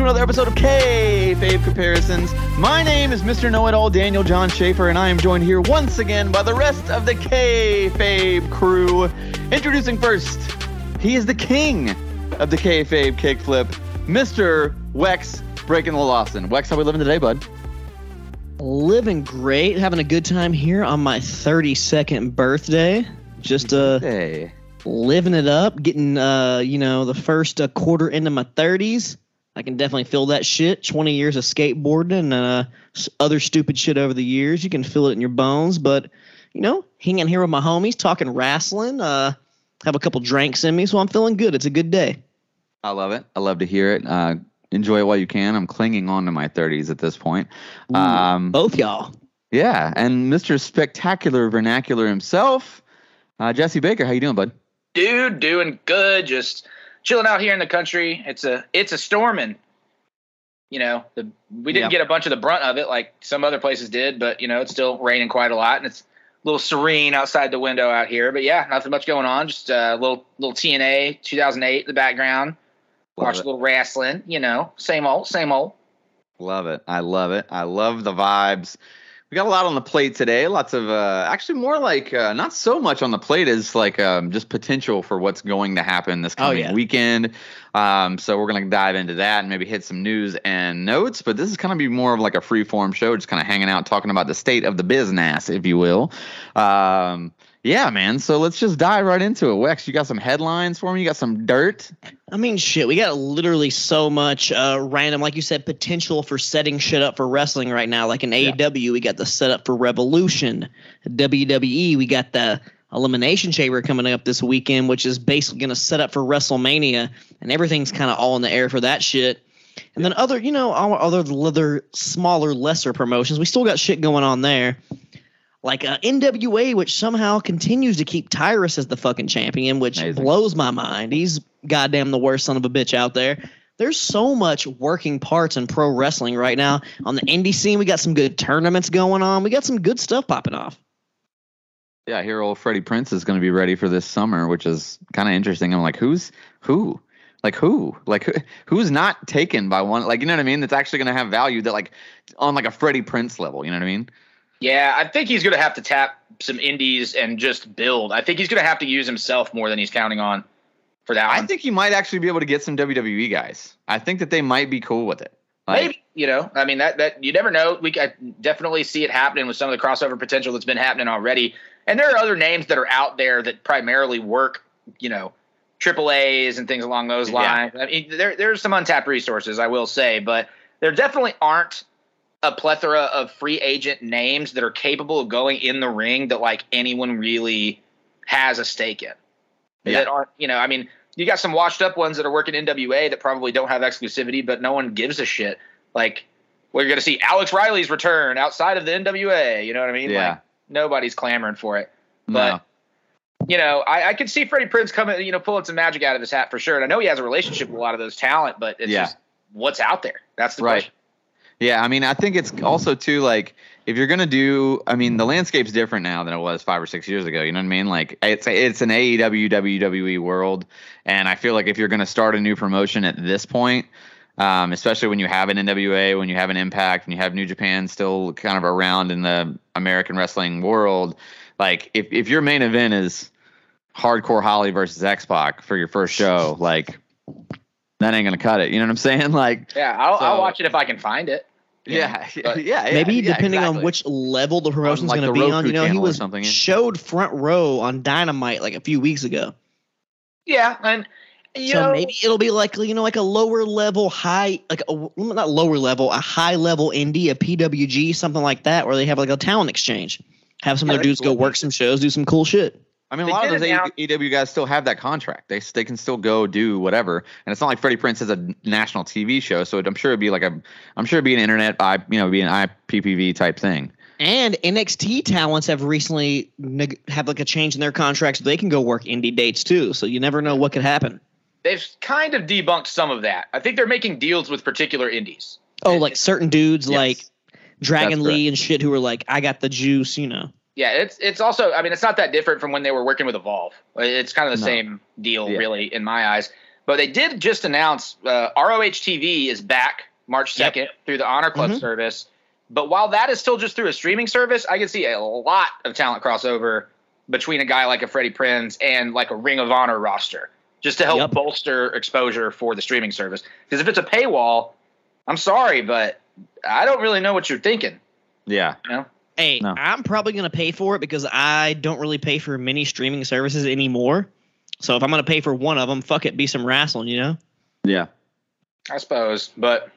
to another episode of K Fave Comparisons. My name is Mr. Know It All Daniel John Schaefer, and I am joined here once again by the rest of the K Fave crew. Introducing first, he is the king of the K Fave kickflip, Mr. Wex Breaking the Lawson. Wex, how we living today, bud? Living great, having a good time here on my 32nd birthday. Just uh, Hey. living it up, getting uh, you know, the first uh, quarter into my 30s. I can definitely feel that shit. 20 years of skateboarding and uh, other stupid shit over the years. You can feel it in your bones, but you know, hanging here with my homies, talking wrestling. Uh, have a couple drinks in me, so I'm feeling good. It's a good day. I love it. I love to hear it. Uh, enjoy it while you can. I'm clinging on to my 30s at this point. Ooh, Um, Both y'all. Yeah, and Mr. Spectacular Vernacular himself, uh, Jesse Baker. How you doing, bud? dude doing good just chilling out here in the country it's a it's a storming you know the we didn't Yeah. get a bunch of the brunt of it like some other places did but you know it's still raining quite a lot and it's a little serene outside the window out here but yeah nothing much going on just a little little tna 2008 in the background Love watch it. a little wrestling you know same old same old Love it. I love it. I love the vibes. We got a lot on the plate today. Lots of uh, actually more like uh, not so much on the plate as like um, just potential for what's going to happen this Oh, coming yeah. weekend. Um, so we're gonna dive into that and maybe hit some news and notes. But this is kind of be more of like a free form show, just kind of hanging out, talking about the state of the business, if you will. Um, yeah, man. So let's just dive right into it. Wex, you got some headlines for me? You got some dirt? I mean, shit, we got literally so much uh, random, like you said, potential for setting shit up for wrestling right now. Like in Yeah. AEW, we got the setup for Revolution. WWE, we got the Elimination Chamber coming up this weekend, which is basically going to set up for WrestleMania, and everything's kind of all in the air for that shit. And then other, you know, other other smaller, lesser promotions, we still got shit going on there. Like uh, NWA, which somehow continues to keep Tyrus as the fucking champion, which Amazing. blows my mind. He's goddamn the worst son of a bitch out there. There's so much working parts in pro wrestling right now. On the indie scene, we got some good tournaments going on. We got some good stuff popping off. Yeah, I hear old Freddie Prinze is going to be ready for this summer, which is kind of interesting. I'm like, who's who? Like who? Like who, who's not taken by one? Like you know what I mean? That's actually going to have value that like on like a Freddie Prinze level. You know what I mean? Yeah i think he's going to have to tap some indies and just build i think he's going to have to use himself more than he's counting on for that I one. think he might actually be able to get some WWE guys. I think that they might be cool with it. Like, Maybe you know, I mean that that you never know. We I definitely see it happening with some of the crossover potential that's been happening already. And there are other names that are out there that primarily work, you know, triple A's and things along those Yeah. lines. I mean, there there's some untapped resources, I will say, but there definitely aren't a plethora of free agent names that are capable of going in the ring that like anyone really has a stake in. Yeah. That aren't, you know, I mean, you got some washed up ones that are working NWA that probably don't have exclusivity, but no one gives a shit. Like we're gonna see Alex Riley's return outside of the NWA. You know what I mean? Yeah. Like nobody's clamoring for it. no. But you know, I, I could see Freddie Prinze coming, you know, pulling some magic out of his hat for sure. And I know he has a relationship with a lot of those talent, but it's Yeah. just what's out there. That's the Right. question. Yeah, I mean, I think it's also too like if you're gonna do, I mean, the landscape's different now than it was five or six years ago. You know what I mean? Like it's it's an AEW WWE world, and I feel like if you're gonna start a new promotion at this point, um, especially when you have an NWA, when you have an Impact, and you have New Japan still kind of around in the American wrestling world, like if if your main event is Hardcore Holly versus X Pac for your first show, like that ain't gonna cut it. You know what I'm saying? Like. Yeah, I'll, I'll watch it if I can find it. Yeah, yeah, yeah, Maybe yeah, depending exactly. on which level the promotion's like going to be on. You know, he was something, showed front row on Dynamite like a few weeks ago. Yeah, and you so know, maybe it'll be like you know like a lower level high like a, not lower level a high level indie a pwg something like that where they have like a talent exchange have some Yeah, of their dudes be go work some shows do some cool shit I mean, a lot of those announce- AEW guys still have that contract. They they can still go do whatever, and it's not like Freddie Prinze has a national TV show. So I'm sure it'd be like a, I'm sure it'd be an internet, I you know, be an IPPV type thing. and nxt talents have recently neg- have like a change in their contracts so they can go work indie dates too so you never know what could happen they've kind of debunked some of that. I think they're making deals with particular indies. oh like certain dudes Yes. like dragon That's lee and shit who are like i got the juice you know Yeah, it's it's also I mean it's not that different from when they were working with Evolve. It's kind of the No. same deal Yeah. really in my eyes. But they did just announce uh, ROH TV is back March Yep. 2nd through the Honor Club Mhm. service. But while that is still just through a streaming service, I can see a lot of talent crossover between a guy like a Freddie Prinze and like a Ring of Honor roster, just to help Yep. bolster exposure for the streaming service. Because if it's a paywall, I'm sorry, but I don't really know what you're thinking. Yeah. You know? Hey, No. I'm probably gonna pay for it because I don't really pay for many streaming services anymore. So if I'm gonna pay for one of them, fuck it, be some wrestling, you know? Yeah. I suppose, but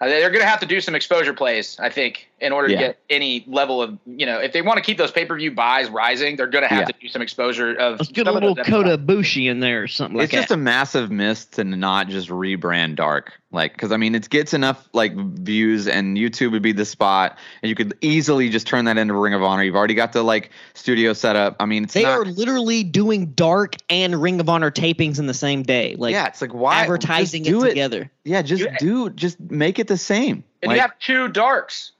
uh, they're going to have to do some exposure plays, I think, in order Yeah. to get any level of, you know, if they want to keep those pay per view buys rising, they're going to have Yeah. to do some exposure of. Let's get a little Kota Ibushi in there or something like it's just that. a massive miss to not just rebrand Dark. Like, because I mean, it gets enough like views, and YouTube would be the spot, and you could easily just turn that into Ring of Honor. You've already got the like studio set up. I mean, it's they not, are literally doing Dark and Ring of Honor tapings in the same day, like yeah, it's like why advertising just it do together. Yeah, just You- do, just make it the same. And Like, you have two darks.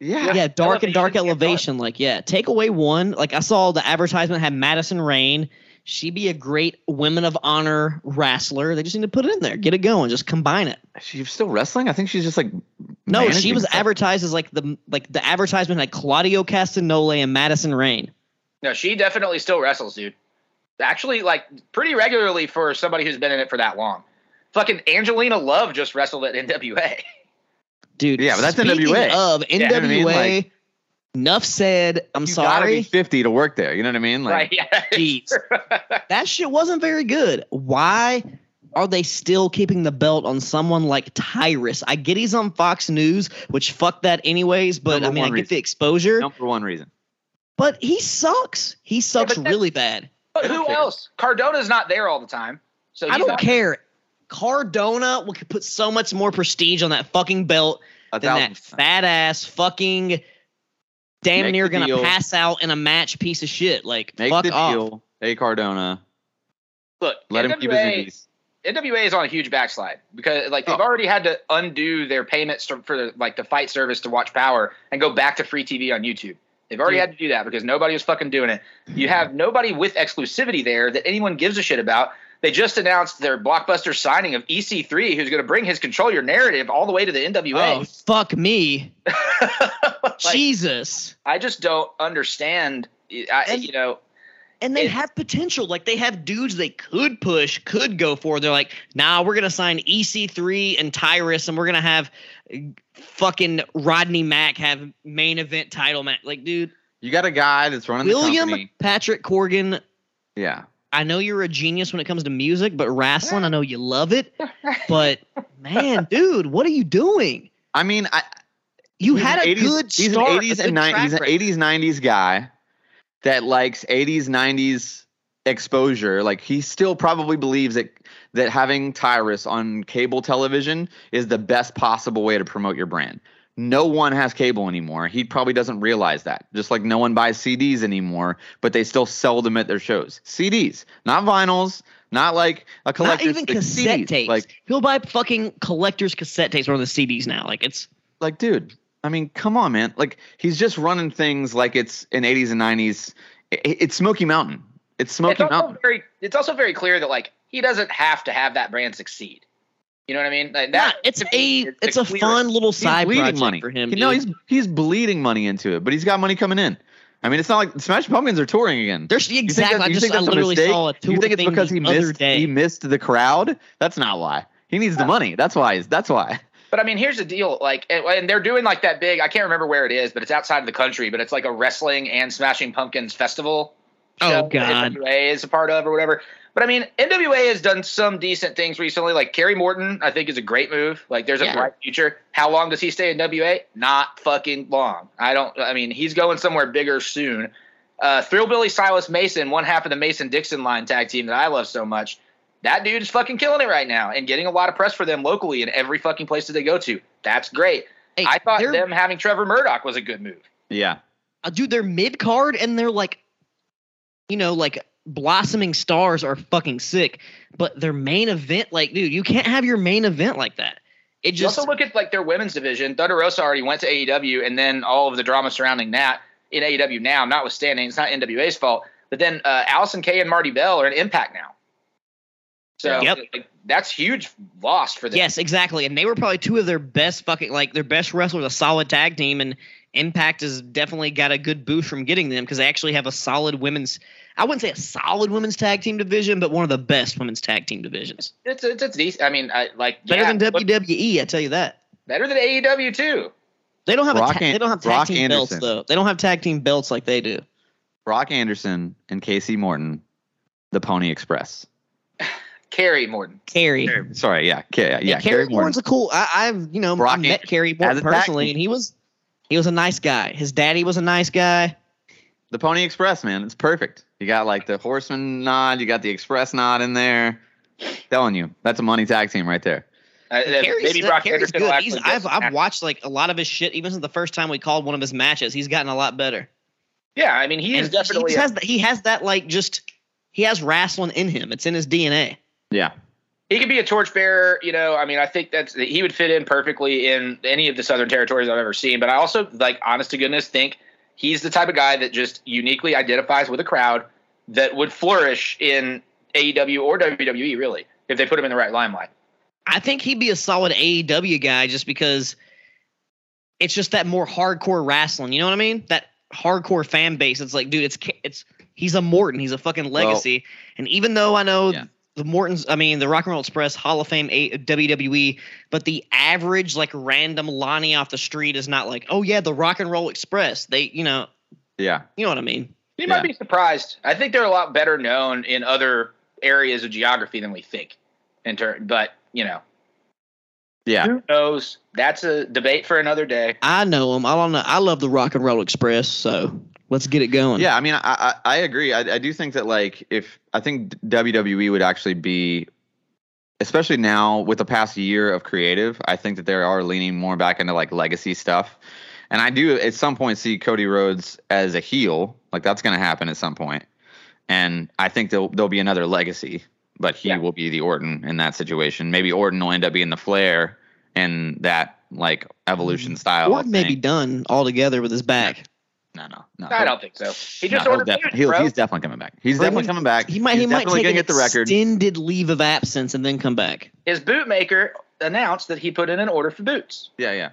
yeah, yeah, dark and dark Elevation, yeah, elevation. Like, yeah, take away one. Like, I saw the advertisement had Madison Rayne. She'd be a great women of honor wrestler. They just need to put it in there, get it going, just combine it. she's still wrestling. I think she's just like No, she was stuff. advertised as like the like the advertisement had Claudio Castagnoli and Madison Rayne. No, she definitely still wrestles, dude. Actually, like pretty regularly for somebody who's been in it for that long. Fucking Angelina Love just wrestled at NWA. Dude, Yeah, but that's speaking NWA. Of You know what I mean? NWA, Like- enough said. I'm You gotta be sorry. fifty to work there. You know what I mean? Like, right? Yeah. Jeez. that shit wasn't very good. Why are they still keeping the belt on someone like Tyrus? I get he's on Fox News, which fuck that anyways, but Number I mean, I get reason. the exposure, number one reason. but he sucks. He sucks but that- really bad. But who care. else? Cardona's not there all the time. So I don't not- care. Cardona will put so much more prestige on that fucking belt A than thousand that fat ass fucking damn Make near gonna deal. pass out in a match piece of shit. Like Make fuck the off. deal. Hey Cardona, Look, let him keep his NWA indies. NWA is on a huge backslide because like they've Oh. already had to undo their payments to- for like the fight service to watch Power and go back to free TV on YouTube. They've already Dude. had to do that because nobody was fucking doing it. You have nobody with exclusivity there that anyone gives a shit about. They just announced their blockbuster signing of EC3, who's going to bring his control your narrative all the way to the NWA. Oh fuck me, Like, Jesus! I just don't understand. I, And- you know, And they It- have potential. Like they have dudes they could push, could go for. They're like, nah, we're gonna sign EC3 and Tyrus, and we're gonna have fucking Rodney Mack have main event title match. Like, dude, You got a guy that's running the William. Patrick Corgan. Yeah. I know you're a genius when it comes to music, but wrestling, I know you love it. But man, dude, what are you doing? I mean, I, You had a 80s good He's start. an 80s and 90s. He's an 80s 90s guy that likes 80s 90s exposure. Like he still probably believes that that having Tyrus on cable television is the best possible way to promote your brand. No one has cable anymore. He probably doesn't realize that. Just like no one buys CDs anymore, but they still sell them at their shows. CDs, not vinyls, not like a Not even cassette CDs. tapes. Like He'll buy fucking collector's cassette tapes or the CDs now. Like it's like dude i mean come on man like he's just running things like it's in 80s and 90s it's smoky mountain it's it's smoky also mountain very it's also very clear that like he doesn't have to have that brand succeed. You know what I mean? Like, yeah, it's a me, is the it's a clearest. fun little he's side bleeding project money for him. You know, he's he's bleeding money into it but he's got money coming in i mean it's not like smash pumpkins are touring again There's You think exactly. that- I you just think I that's a literally mistake? saw a tour you think it's thing because he missed day. he missed the crowd that's not why he needs the money that's why he's that's why But I mean, here's the deal. Like, and, and they're doing like that big. I can't remember where it is, but it's outside of the country. But it's like a wrestling and Smashing Pumpkins festival. Oh, show that God. NWA is a part of or whatever. But I mean, NWA has done some decent things recently. Like Kerry Morton, I think is a great move. Like, there's a Yeah. bright future. How long does he stay in WA? Not fucking long. I don't. I mean, he's going somewhere bigger soon. Uh, Thrillbilly Silas Mason, one half of the Mason Dixon line tag team that I love so much. That dude is fucking killing it right now and getting a lot of press for them locally in every fucking place that they go to. That's great. Hey, I thought them having Trevor Murdoch was a good move. yeah uh, dude, they're mid card and they're like, you know, like blossoming stars are fucking sick. But their main event, like, dude, you can't have your main event like that. It You just also look at like their women's division. Thunder Rosa already went to AEW, and then all of the drama surrounding that in AEW now, notwithstanding, it's not NWA's fault. But then uh, Allysin Kay and Marti Belle are in Impact now. So Yep. like, that's huge loss for them. Yes, exactly. And they were probably two of their best fucking like their best wrestlers, a solid tag team, and Impact has definitely got a good boost from getting them because they actually have a solid women's. I wouldn't say a solid women's tag team division, but one of the best women's tag team divisions. It's it's, it's decent. I mean, I like Better yeah, than WWE, I tell you that. better than AEW too. They don't have a ta- An- they don't have tag Brock team belts though. They don't have tag team belts like they do. Brock Anderson and Casey Morton, the Pony Express. Kerry Morton. Kerry. Sorry, yeah, Ca- yeah, yeah, Kerry Morton. Morton's a cool. I, I've you know Brock I met An- Kerry Morton personally, and he was he was a nice guy. His daddy was a nice guy. The Pony Express, man, it's perfect. You got like the Horseman nod, you got the Express nod in there. Telling you, that's a money tag team right there. Uh, maybe Brock Kerry's Anderson good. He's, I've I've watched like a lot of his shit. Even since the first time we called one of his matches, he's gotten a lot better. Yeah, I mean, he is definitely. he, just has that, he has that like just he has wrestling in him. It's in his DNA. Yeah, he could be a torchbearer. You know, I mean, I think that's he would fit in perfectly in any of the Southern territories I've ever seen. But I also, like, honest to goodness, think he's the type of guy that just uniquely identifies with a crowd that would flourish in AEW or WWE, really, if they put him in the right limelight. I think he'd be a solid AEW guy just because it's just that more hardcore wrestling. You know what I mean? That hardcore fan base. It's like, dude, it's it's he's a Morton. He's a fucking legacy. and even though I know Yeah. the Mortons, I mean the Rock and Roll Express Hall of Fame a- WWE, but the average like random Lonnie off the street is not like, oh yeah, the Rock and Roll Express. They, you know, yeah. you know what I mean. You Yeah. might be surprised. I think they're a lot better known in other areas of geography than we think. In turn, but you know, Yeah. who knows? That's a debate for another day. I know him. I don't know. I love the Rock and Roll Express. So let's get it going. Yeah, I mean, I I, I agree. I, I do think that like if I think WWE would actually be, especially now with the past year of creative, I think that they are leaning more back into like legacy stuff, and I do at some point see Cody Rhodes as a heel. Like that's going to happen at some point, and I think there'll there'll be another legacy, but he Yeah. will be the Orton in that situation. Maybe Orton will end up being the Flair in that like evolution mm. style. Or may be done altogether with his back. no, no, no. I don't think so. He No, just he'll ordered def- food, he'll- bro. he's definitely coming back. He's Or definitely he- coming back. He might He's he might take gonna an get the record. extended leave of absence and then come back. His bootmaker announced that he put in an order for boots. Yeah, yeah.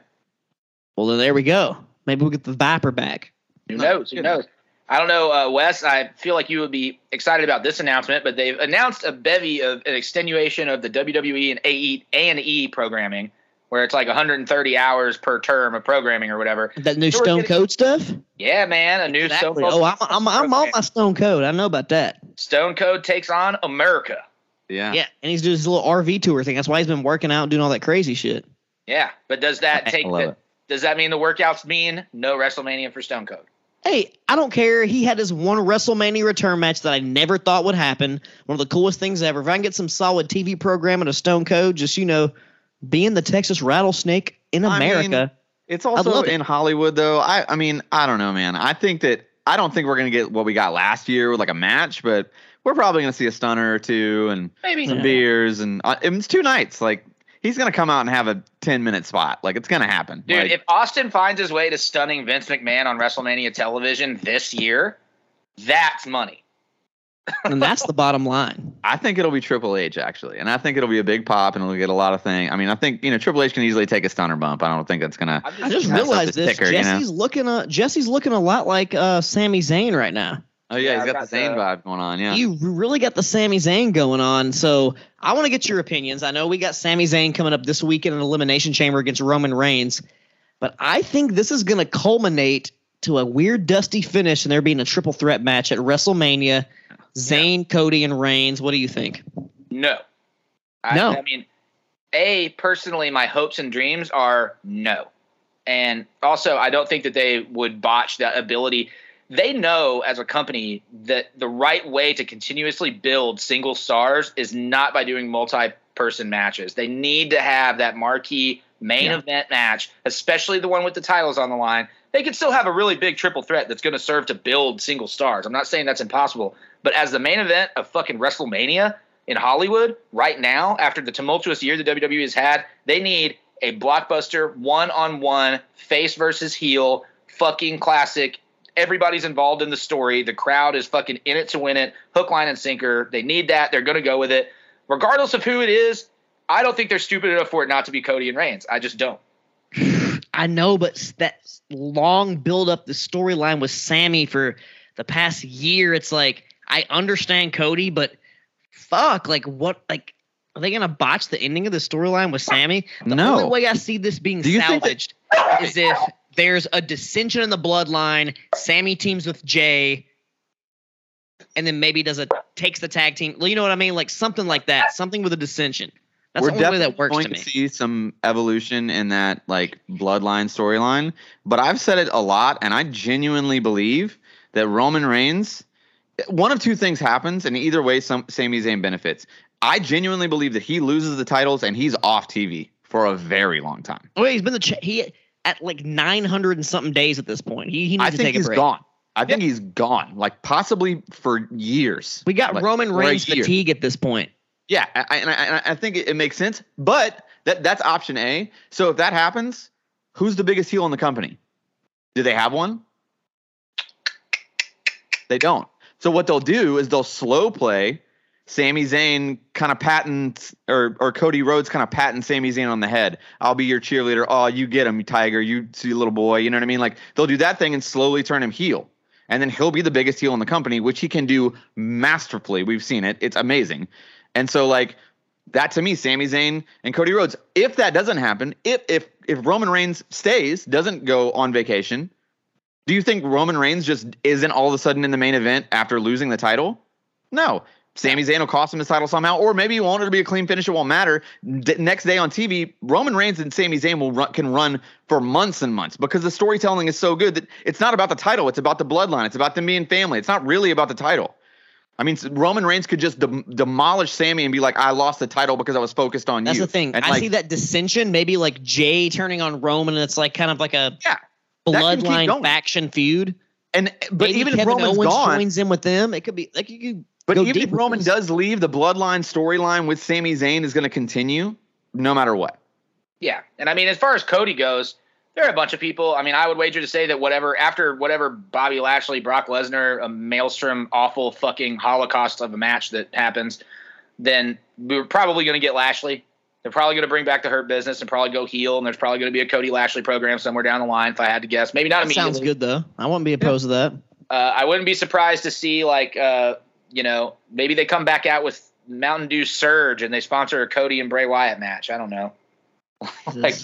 Well, then there we go. Maybe we'll get the Viper back. Who No, knows? Who good. knows? I don't know, uh, Wes. I feel like you would be excited about this announcement, but they've announced a bevy of an extenuation of the WWE and AE and E programming, where it's like 130 hours per term of programming or whatever. That new So Stone getting- Cold stuff. Yeah, man, a new Stone Exactly. Cold. Oh, I'm I'm I'm on my Stone Cold. I know about that. Stone Cold takes on America. Yeah. Yeah, and he's doing his little RV tour thing. That's why he's been working out and doing all that crazy shit. Yeah, but does that I take? love The, it. does that mean the workouts mean no WrestleMania for Stone Cold? Hey, I don't care. He had his one WrestleMania return match that I never thought would happen. One of the coolest things ever. If I can get some solid TV programming of Stone Cold, just you know, being the Texas Rattlesnake in I mean, America. It's I'd also love it. in Hollywood though. I I mean, I don't know, man. I think that I don't think we're gonna get what we got last year with like a match, but we're probably gonna see a stunner or two and Maybe. some Yeah. beers and uh, it's two nights. Like he's gonna come out and have a ten minute spot. Like it's gonna happen. Dude, Like, if Austin finds his way to stunning Vince McMahon on WrestleMania television this year, that's money. and that's the bottom line. I think it'll be Triple H actually, and I think it'll be a big pop and it'll get a lot of thing. I mean, I think you know Triple H can easily take a stunner bump. I don't think that's gonna. I'm just That's realized this. ticker, you know? Jesse's looking a Jesse's looking a lot like uh, Sami Zayn right now. Oh yeah, Yeah, he's got I've the got Zayn vibe going on. Yeah. You really got the Sami Zayn going on. So I want to get your opinions. I know we got Sami Zayn coming up this weekend in an Elimination Chamber against Roman Reigns, but I think this is going to culminate to a weird, dusty finish, and there being a triple threat match at WrestleMania. Zayn, Cody, and Reigns. What do you think? No. I, No. I mean, A, personally, my hopes and dreams are no. And also, I don't think that they would botch that ability. They know as a company that the right way to continuously build single stars is not by doing multi person matches. They need to have that marquee main Yeah. event match, especially the one with the titles on the line. They could still have a really big triple threat that's going to serve to build single stars. I'm not saying that's impossible, but as the main event of fucking WrestleMania in Hollywood right now, after the tumultuous year the WWE has had, they need a blockbuster one on one face versus heel fucking classic. Everybody's involved in the story. The crowd is fucking in it to win it, hook, line, and sinker. They need that. They're going to go with it. regardless of who it is, I don't think they're stupid enough for it not to be Cody and Reigns. I just don't. I know, but that long build up the storyline with Sami for the past year, it's like I understand Cody, but fuck, like what, like are they gonna botch the ending of the storyline with Sami? The No. only way I see this being Do you think that- salvaged is if there's a dissension in the bloodline. Sami teams with Jey, and then maybe does a takes the tag team. Well, you know what I mean? Like something like that. Something with a dissension. That's We're the only way that works going to me. see some evolution in that like bloodline storyline. But I've said it a lot, and I genuinely believe that Roman Reigns. One of two things happens, and either way, some Sami Zayn benefits. I genuinely believe that he loses the titles and he's off TV for a very long time. Well, he's been the ch- he at like nine hundred and something days at this point. He he needs I to think take he's a break. gone. I think he's gone, like possibly for years. We got Like, Roman Reigns fatigue at this point. Yeah, I, I, and I, I think it, it makes sense, but that that's option A. So if that happens, who's the biggest heel in the company? Do they have one? They don't. So what they'll do is they'll slow play Sami Zayn kind of patent or or Cody Rhodes kind of patent Sami Zayn on the head. I'll be your cheerleader. Oh, you get him, tiger. You see little boy. You know what I mean? Like they'll do that thing and slowly turn him heel. And then he'll be the biggest heel in the company, which he can do masterfully. We've seen it. It's amazing. And so like that to me, Sami Zayn and Cody Rhodes. If that doesn't happen, if if if Roman Reigns stays, doesn't go on vacation, do you think Roman Reigns just isn't all of a sudden in the main event after losing the title? No. Sami Zayn will cost him his title somehow, or maybe he won't. It'll be a clean finish. It won't matter. D- next day on TV, Roman Reigns and Sami Zayn will run, can run for months and months because the storytelling is so good that it's not about the title. It's about the bloodline. It's about them being family. It's not really about the title. I mean, Roman Reigns could just dem- demolish Sami and be like, "I lost the title because I was focused on That's you." That's the thing. And I like, see that dissension, maybe like Jey turning on Roman, and it's like kind of like a Yeah, that can keep bloodline faction feud. And but Maybe even if Kevin Roman's Owens gone, joins in with them, it could be like you could. But go even if Roman this. does leave, the bloodline storyline with Sami Zayn is going to continue no matter what. Yeah, and I mean, as far as Cody goes, there are a bunch of people. I mean, I would wager to say that whatever after whatever Bobby Lashley, Brock Lesnar, a maelstrom, awful fucking holocaust of a match that happens, then we're probably going to get Lashley. They're probably going to bring back the Hurt Business and probably go heel, and there's probably going to be a Cody Lashley program somewhere down the line. If I had to guess, maybe not That immediately. sounds good though. I wouldn't be opposed to that. Uh, I wouldn't be surprised to see like uh, you know maybe they come back out with Mountain Dew Surge and they sponsor a Cody and Bray Wyatt match. I don't know. like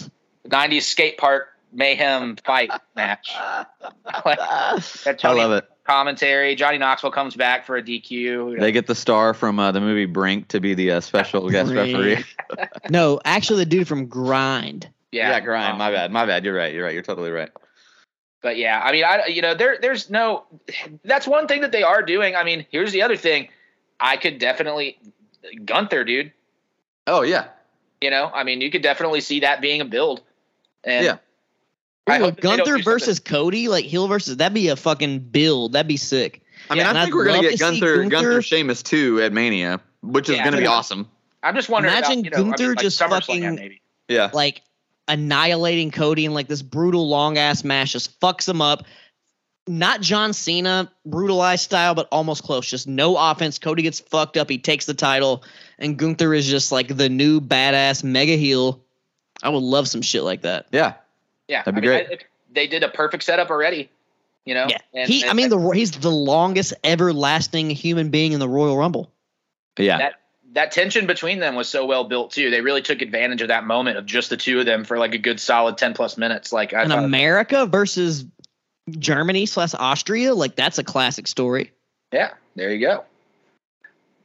90s skate park mayhem fight match. Like, that I love it. commentary. Johnny Knoxville comes back for a DQ. They get the star from uh, the movie Brink to be the uh, special guest referee. no, actually, the dude from Grind. yeah, grind. um, my bad. My bad. You're right. You're right. You're totally right. But yeah, I mean, I you know there there's no. That's one thing that they are doing. I mean, here's the other thing. I could definitely Gunther, dude. Oh yeah. You know, I mean, you could definitely see that being a build. And Yeah. I Ooh, hope that don't Gunther something- versus Cody, like heel versus that'd be a fucking build. That'd be sick. I mean, Yeah, and I I'd think we're gonna get to Gunther, Gunther, Gunther- Sheamus too at Mania, which is Yeah. gonna be awesome. I'm just wondering. Imagine about, you know, I mean, Gunther like just SummerSlam, fucking- maybe. Yeah. Like annihilating Cody in like this brutal long ass match, just fucks him up. Not John Cena brutalized style, but almost close. Just no offense. Cody gets fucked up. He takes the title, and Gunther is just like the new badass mega heel. I would love some shit like that. Yeah. Yeah, That'd be I mean, great. I- they did a perfect setup already. You know. Yeah, And- he. and- I mean, the he's the longest ever lasting human being in the Royal Rumble. Yeah. that that tension between them was so well built too. They really took advantage of that moment of just the two of them for like a good solid ten plus minutes. Like I And thought, America versus Germany slash Austria, like that's a classic story. yeah, there you go.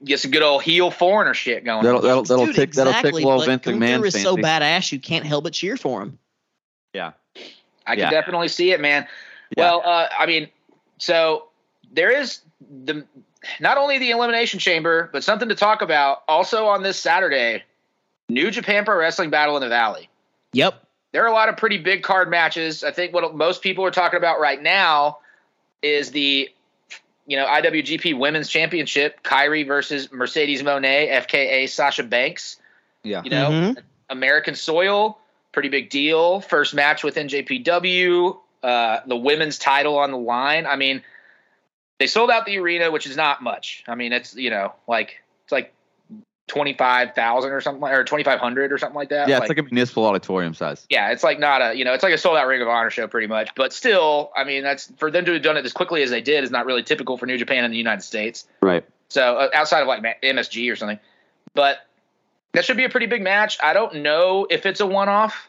Get some good old heel foreigner shit going. That'll on. that'll that'll Dude, tick that'll tick exactly, little but Vince Gunther McMahon is so badass you can't help but cheer for him. Yeah. I can definitely see it, man. Yeah. Well, uh, I mean, so there is the not only the elimination chamber, but something to talk about also on this Saturday. New Japan Pro Wrestling Battle in the Valley. Yep. there are a lot of pretty big card matches. I think what most people are talking about right now is the you know IWGP Women's Championship, Kairi versus Mercedes Moné, FKA Sasha Banks. Yeah. You know, Mhm. American soil, pretty big deal. First match with NJPW, uh, the women's title on the line. I mean, they sold out the arena, which is not much. I mean, it's you know like it's like twenty five thousand or something or twenty five hundred or something like that. Yeah, it's like a municipal auditorium size. yeah, it's like not a you know, it's like a sold out Ring of Honor show pretty much. But still, I mean, that's for them to have done it as quickly as they did is not really typical for New Japan in the United States. Right. So uh, outside of like MSG or something, but that should be a pretty big match. I don't know if it's a one off.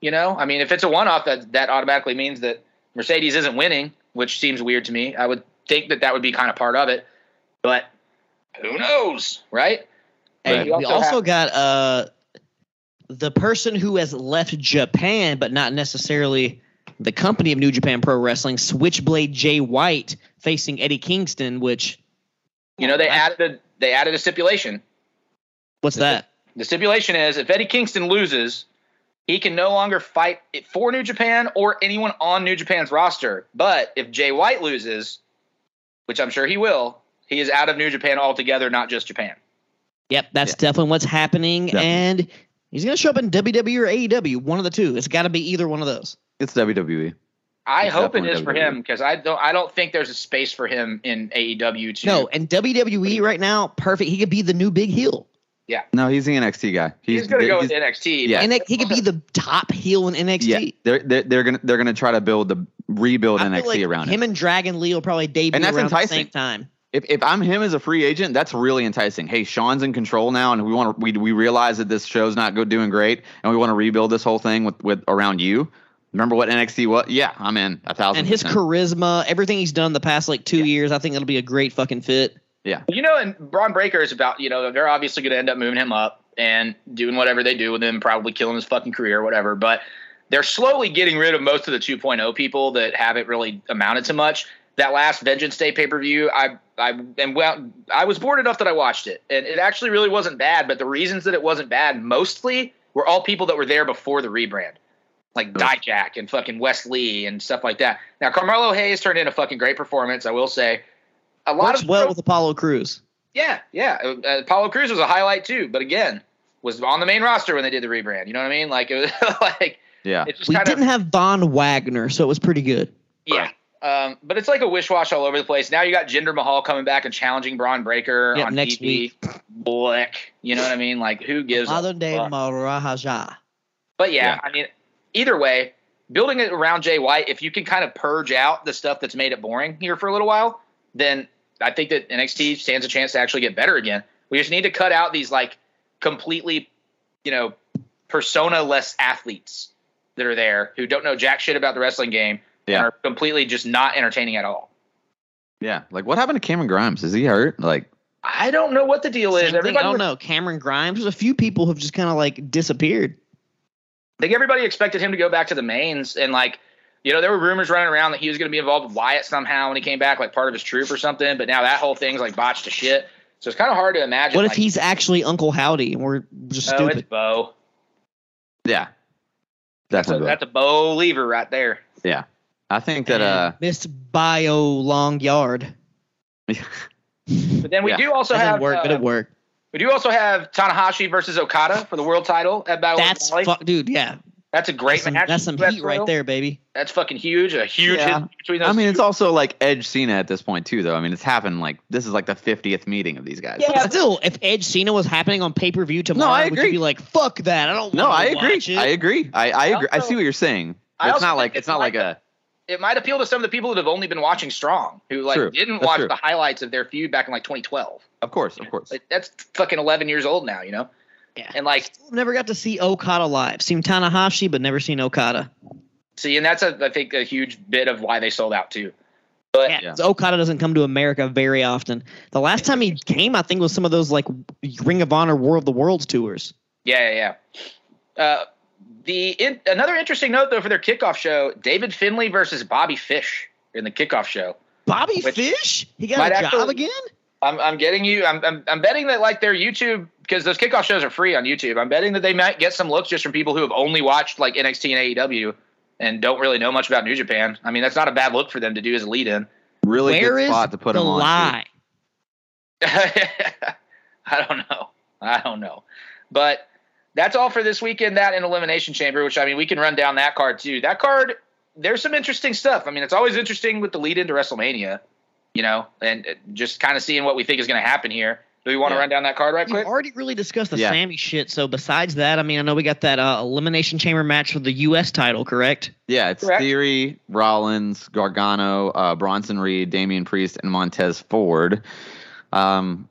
You know, I mean, if it's a one off, that that automatically means that Mercedes isn't winning, which seems weird to me. I would think that that would be kind of part of it, but who knows, right? Hey, Right. You we also also have- got uh the person who has left Japan, but not necessarily the company of New Japan Pro Wrestling, Switchblade Jay White facing Eddie Kingston. Which You know, they That's- added a, they added a stipulation. what's that? The stipulation is if Eddie Kingston loses, he can no longer fight for New Japan or anyone on New Japan's roster. But if Jay White loses, which I'm sure he will, he is out of New Japan altogether, not just Japan. Yep, that's Yeah. definitely what's happening, Definitely. and he's gonna show up in WWE or AEW, one of the two. It's got to be either one of those. It's. WWE. I It's hope it is definitely is for him because I don't I don't think there's a space for him in AEW to No, and WWE right now, perfect. He could be the new big heel, No, he's the NXT guy. he's, gonna go with NXT. Yeah. and he could be the top heel in NXT. Yeah, they're, they're they're gonna they're gonna try to build the rebuild I feel NXT like around him him. and Dragon Lee will probably debut And that's around the same time. If if I'm him as a free agent, that's really enticing. Hey, Sean's in control now, and we want to we we realize that this show's not go doing great, and we want to rebuild this whole thing with with around you. Remember what NXT was? Yeah, I'm in a thousand. And his percent. charisma, everything he's done the past like two Yeah. years, I think that'll be a great fucking fit. Yeah, You know, and Bron Breakker is about, you know, they're obviously going to end up moving him up and doing whatever they do with him, probably killing his fucking career or whatever. But they're slowly getting rid of most of the 2.0 people that haven't really amounted to much. That last Vengeance Day pay per view, I, I, and well, I was bored enough that I watched it, and it actually really wasn't bad. But the reasons that it wasn't bad mostly were all people that were there before the rebrand, like Dijak and fucking Wes Lee and stuff like that. Now Carmelo Hayes turned in a fucking great performance, I will say. A lot Works of well with Apollo Crews. yeah, yeah. Uh, Apollo Crews was a highlight too, but again, was on the main roster when they did the rebrand. You know what I mean? Like it was like yeah. it's just We kind didn't of have Von Wagner, so it was pretty good. yeah. Um, but it's like a wish wash all over the place. Now you got Jinder Mahal coming back and challenging Bron Breakker Yeah, on next TV. week. Blick. You know what I mean? Like who gives a Modern day fuck? Maharaja. But yeah, Yeah. I mean, either way, building it around Jay White, if you can kind of purge out the stuff that's made it boring here for a little while, then I think that NXT stands a chance to actually get better again. We just need to cut out these like completely, you know, persona less athletes that are there who don't know jack shit about the wrestling game Yeah. and are completely just not entertaining at all. Yeah, like what happened to Cameron Grimes? Is he hurt? Like, I don't know what the deal is. Same thing, I don't was- know. Cameron Grimes. There's a few people who've just kind of like disappeared. I think everybody expected him to go back to the mains and like you know there were rumors running around that he was going to be involved with Wyatt somehow when he came back like part of his troop or something but now that whole thing's like botched to shit so it's kind of hard to imagine What if like, he's actually Uncle Howdy and we're just oh stupid? it's Bo yeah, that's a, definitely. that's a Bo lever right there yeah, I think that. uh Miss Bio Long Yard. but then we Yeah. do also That have didn't work, but uh, it worked. we do also have Tanahashi versus Okada for the world title at Battle That's Valley. fuck, dude. Yeah, that's a great that's some, match that's some heat right there, baby. that's fucking huge a huge Yeah. hit between those I mean, two. it's also like Edge Cena at this point too, though. I mean, it's happened like this is like the 50th meeting of these guys. Yeah. But still, if Edge Cena was happening on pay per view tomorrow, no, I would you agree. be like, "Fuck that"? I don't. No, I agree. watch it. I agree. I, I agree. I also- see what you're saying. It's not like it's it's not like a it might appeal to some of the people that have only been watching Strong, who like True. didn't That's watch true. the highlights of their feud back in like 2012. Of course, of course. Like, that's fucking 11 years old now, you know. Yeah. And like, Never got to see Okada live. Seen Tanahashi, but never seen Okada. see, and that's a I think a huge bit of why they sold out too. But Yeah, Yeah. 'cause Okada doesn't come to America very often. The last time he came, I think, was some of those like Ring of Honor War of the Worlds tours. yeah, yeah, yeah. Uh, the in, another interesting note though for their kickoff show, David Finlay versus Bobby Fish in the kickoff show. Bobby Fish, he got might a job actually- again. I'm, I'm getting you. I'm, I'm, I'm betting that like their YouTube because those kickoff shows are free on YouTube. I'm betting that they might get some looks just from people who have only watched like NXT and AEW and don't really know much about New Japan. I mean, that's not a bad look for them to do as a lead-in. Really Where good is spot to put the him on. lie? I don't know. I don't know. But that's all for this weekend. That in Elimination Chamber, which I mean, we can run down that card too. That card, there's some interesting stuff. I mean, it's always interesting with the lead into WrestleMania, you know, and uh, just kind of seeing what we think is going to happen here. Do we want to Yeah. run down that card right quick? We've already really discussed the Yeah. Sami shit. So besides that, I mean, I know we got that uh, elimination chamber match for the U.S. title, correct? Yeah, it's Correct. Theory, Rollins, Gargano, uh, Bronson Reed, Damian Priest, and Montez Ford. Um,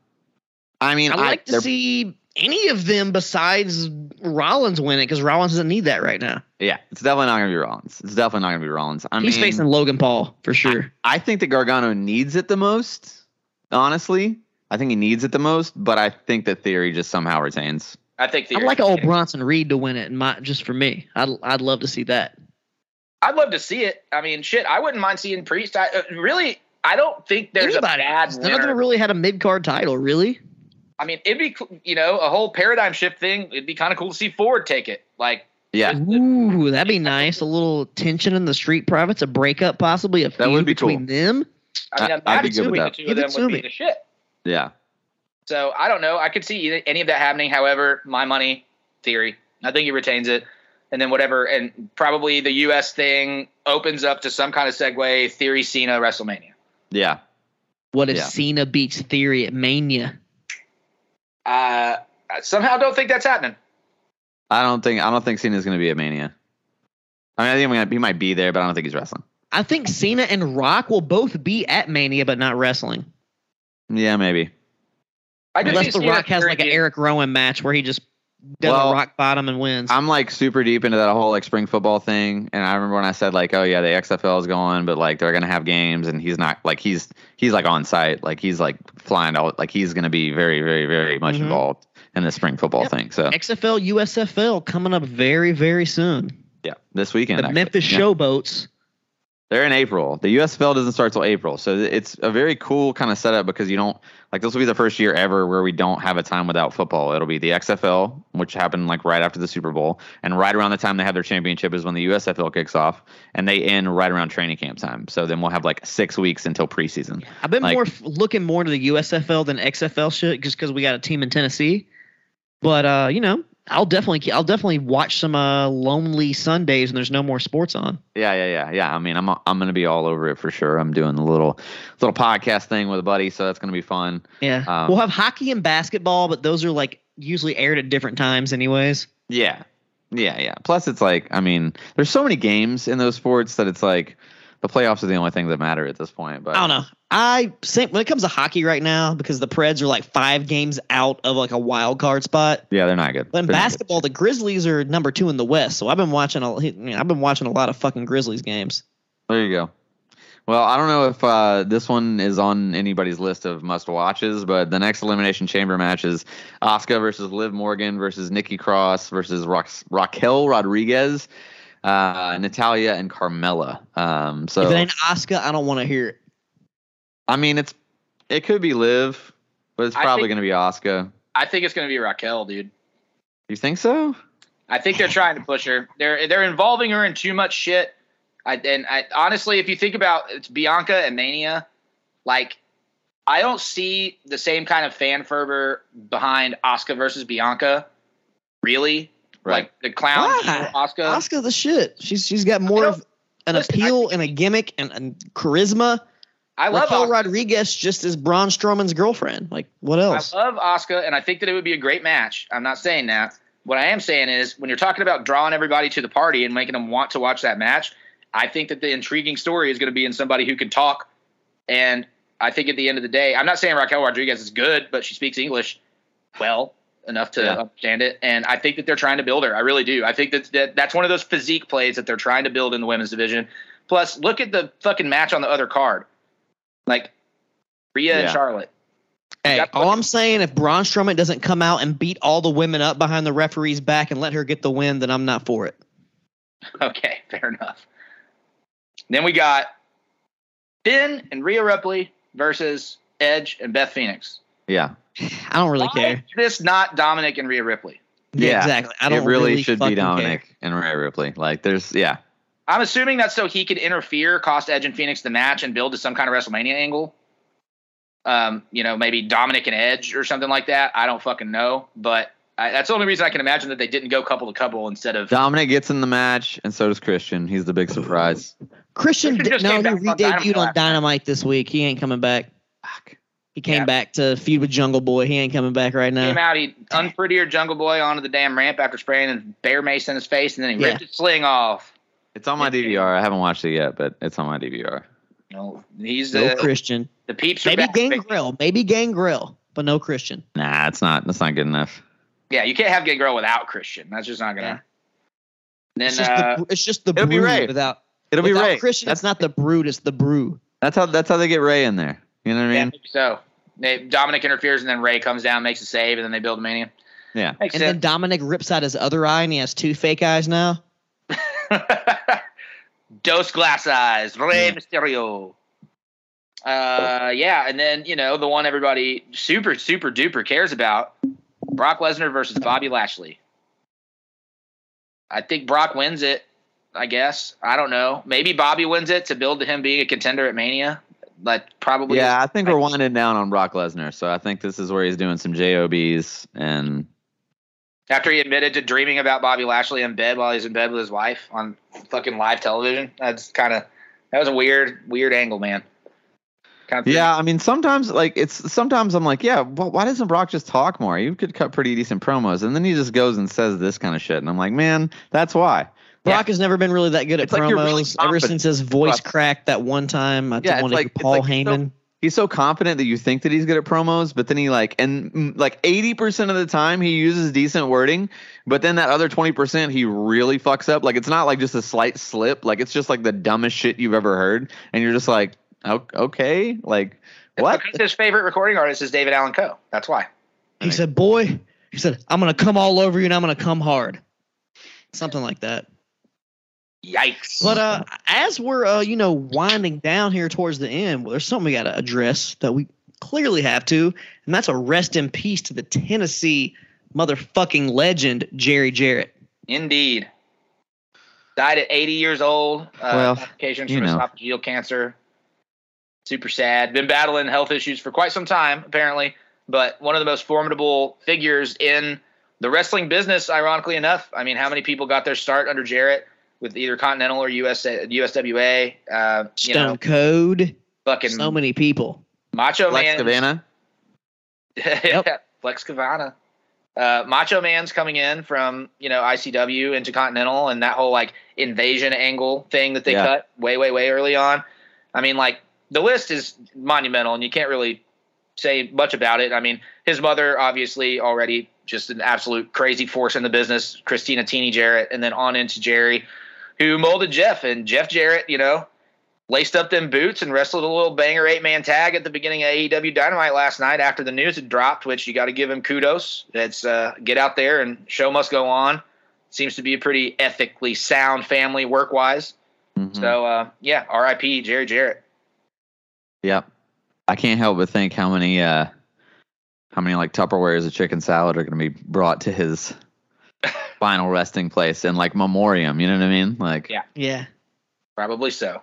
I mean, I'd I, like to see any of them besides Rollins win it because Rollins doesn't need that right now. yeah, it's definitely not gonna be Rollins. It's definitely not gonna be Rollins. I He's mean, facing Logan Paul for sure. I think that Gargano needs it the most. Honestly, I think he needs it the most, but I think that Theory just somehow retains. I think I'd Theory. like old Bronson Reed to win it, and my, just for me, I'd I'd love to see that. I'd love to see it. I mean, shit, I wouldn't mind seeing Priest. I uh, really, I don't think there's Anybody? a bad None of them really had a mid card title, really. I mean, it'd be you know a whole paradigm shift thing. It'd be kind of cool to see Ford take it. Like, Yeah, Ooh, that'd be nice. A little tension in the street profits, a breakup, possibly a feud would be between them. I mean, I- a I'd be match good with the two Give of it them would me. be the shit. yeah. So I don't know. I could see either, any of that happening. However, my money theory. I think he retains it, and then whatever, and probably the U.S. thing opens up to some kind of segue. Theory Cena WrestleMania. Yeah. What if Yeah. Cena beats Theory at Mania? Uh, I somehow don't think that's happening. I don't think I don't think Cena's gonna be at Mania. I mean, I think I'm gonna, he might be there, but I don't think he's wrestling. I think Cena and Rock will both be at Mania, but not wrestling. Yeah, maybe. I could Unless The Cena Rock has like an Eric Rowan match where he just does Well, rock bottom and wins. I'm like super deep into that whole like spring football thing, and I remember when I said like, oh yeah, the XFL is going, but like they're gonna have games, and he's not like he's he's like on site, like he's like flying out, like he's gonna be very very very much Mhm. involved in the spring football Yep. thing. So XFL, USFL coming up very, very soon. yeah, this weekend. The actually. Memphis Yeah. Showboats. They're in April. The USFL doesn't start till April, so it's a very cool kind of setup because you don't like this will be the first year ever where we don't have a time without football. It'll be the XFL, which happened like right after the Super Bowl, and right around the time they have their championship is when the USFL kicks off, and they end right around training camp time. So then we'll have like six weeks until preseason. I've been Like- more f- looking more to the USFL than XFL shit, just because we got a team in Tennessee. But uh, you know, I'll definitely, I'll definitely watch some uh, lonely Sundays when there's no more sports on. Yeah, yeah, yeah, yeah. I mean, I'm I'm gonna be all over it for sure. I'm doing the little little podcast thing with a buddy, so that's gonna be fun. Yeah, Um, we'll have hockey and basketball, but those are like usually aired at different times, anyways. Yeah. Yeah, yeah. Plus it's like, I mean, there's so many games in those sports that it's like the playoffs are the only thing that matter at this point. But I don't know. I think when it comes to hockey right now, because the Preds are like five games out of like a wild card spot. Yeah, they're not good. But in They're basketball, the Grizzlies are number two in the West. So I've been watching a, I've been watching a lot of fucking Grizzlies games. There you go. Well, I don't know if uh, this one is on anybody's list of must watches, but the next elimination chamber match is Asuka versus Liv Morgan versus Nikki Cross versus Rox- Raquel Rodriguez, uh, Natalia and Carmella. Um, so if it ain't Asuka, I don't want to hear it. I mean, it's it could be Liv, but it's probably going to be Asuka. I think it's going to be Raquel, dude. You think so? I think they're trying to push her. They're they're involving her in too much shit. I, and I, honestly, if you think about it's Bianca and Mania, like I don't see the same kind of fan fervor behind Asuka versus Bianca. Really, like the clown Why? Asuka. Asuka the shit. She's she's got more of an listen, appeal and a gimmick and, and charisma. I love Raquel Asuka. Rodriguez just as Braun Strowman's girlfriend. Like what else? I love Asuka, and I think that it would be a great match. I'm not saying that. What I am saying is, when you're talking about drawing everybody to the party and making them want to watch that match, I think that the intriguing story is going to be in somebody who can talk. And I think at the end of the day, I'm not saying Raquel Rodriguez is good, but she speaks English well enough to Yeah. understand it. And I think that they're trying to build her. I really do. I think that, that that's one of those physique plays that they're trying to build in the women's division. Plus, look at the fucking match on the other card, like Rhea and Charlotte. Hey, all I'm saying, if Braun Strowman doesn't come out and beat all the women up behind the referee's back and let her get the win, then I'm not for it. Okay, fair enough. Then we got Finn and Rhea Ripley versus Edge and Beth Phoenix. Yeah. I don't really Why care. is this not Dominic and Rhea Ripley? Yeah. exactly. I don't it really, should fucking be care. Dominic and Rhea Ripley. Like, there's yeah, I'm assuming that's so he could interfere, cost Edge and Phoenix the match, and build to some kind of WrestleMania angle. Um, you know, maybe Dominic and Edge or something like that. I don't fucking know, but I, that's the only reason I can imagine that they didn't go couple to couple instead of. Dominic gets in the match, and so does Christian. He's the big surprise. Christian, Christian just no, he re-debuted Dynamite on Dynamite this week. He ain't coming back. Fuck. He came Yeah. back to feud with Jungle Boy. He ain't coming back right now. Came out, he unprettier Jungle Boy onto the damn ramp after spraying a bear mace in his face, and then he Yeah. ripped his sling off. It's on my DVR. I haven't watched it yet, but it's on my DVR. No, he's No the Christian. the peeps are Maybe back. Gangrel. Maybe Gangrel, but no Christian. Nah, it's not. That's not good enough. Yeah, you can't have Gangrel without Christian. That's just not gonna. Then It's just, uh, the, it's just the it'll be brew Ray. without It'll be without Rey. Christian. That's not the brood. It's the brew. that's how that's how they get Rey in there. You know what I yeah, mean? maybe so they, Dominic interferes, and then Rey comes down, makes a save, and then they build a mania. Yeah. Makes And then. Dominic rips out his other eye, and he has two fake eyes now. Dos glass eyes, Rey Yeah. Mysterio. Uh, yeah, and then you know the one everybody super super duper cares about, Brock Lesnar versus Bobby Lashley. I think Brock wins it. I guess I don't know. Maybe Bobby wins it to build to him being a contender at Mania. But probably Yeah, I think we're winding down on Brock Lesnar, so I think this is where he's doing some jobs and after he admitted to dreaming about Bobby Lashley in bed while he's in bed with his wife on fucking live television. That's kind of that was a weird weird angle, man. Kind of yeah. I mean, sometimes like it's sometimes I'm like, yeah, well, why doesn't Brock just talk more? You could cut pretty decent promos, and then he just goes and says this kind of shit, and I'm like, man, that's why. Brock has never been really that good at It's like really promos. Ever since his voice Trust. cracked that one time, I Yeah, it's wanted like- it's Paul like he's so- Heyman. He's so confident that you think that he's good at promos, but then he like and mm, like 80% of the time he uses decent wording, but then that other 20% he really fucks up. Like it's not like just a slight slip, like it's just like the dumbest shit you've ever heard, and you're just like, okay, like what? Because his favorite recording artist is David Allan Coe. That's why. He said, "Boy," he said, "I'm gonna come all over you, and I'm gonna come hard." Something like that. Yikes. But uh, as we're uh, you know winding down here towards the end, well, there's something we got to address that we clearly have to, and that's a rest in peace to the Tennessee motherfucking legend Jerry Jarrett. Indeed. Died at 80 years old. Uh, Well, complications you from esophageal cancer. Super sad. Been battling health issues for quite some time, apparently. But one of the most formidable figures in the wrestling business, ironically enough. I mean, how many people got their start under Jarrett with either Continental or US, USWA? Uh, you Stone know, Cold, fucking so many people. Macho Lex Man. Savannah? Yep. Flex Kavana. Uh, Macho Man's coming in from you know ICW into Continental and that whole like invasion angle thing that they Yeah. cut way way way early on. I mean, like the list is monumental, and you can't really say much about it. I mean, his mother obviously already just an absolute crazy force in the business, Christina Teeny Jarrett, and then on into Jerry, who molded Jeff and Jeff Jarrett. You know, laced up them boots and wrestled a little banger eight man tag at the beginning of AEW Dynamite last night after the news had dropped, which you got to give him kudos. It's uh, get out there and show must go on. Seems to be a pretty ethically sound family work wise. Mhm. So uh, yeah, R.I.P. Jerry Jarrett. Yep. I can't help but think how many uh how many like Tupperwares of chicken salad are going to be brought to his final resting place and like memoriam, you know what I mean? Like Yeah. Yeah. Probably so.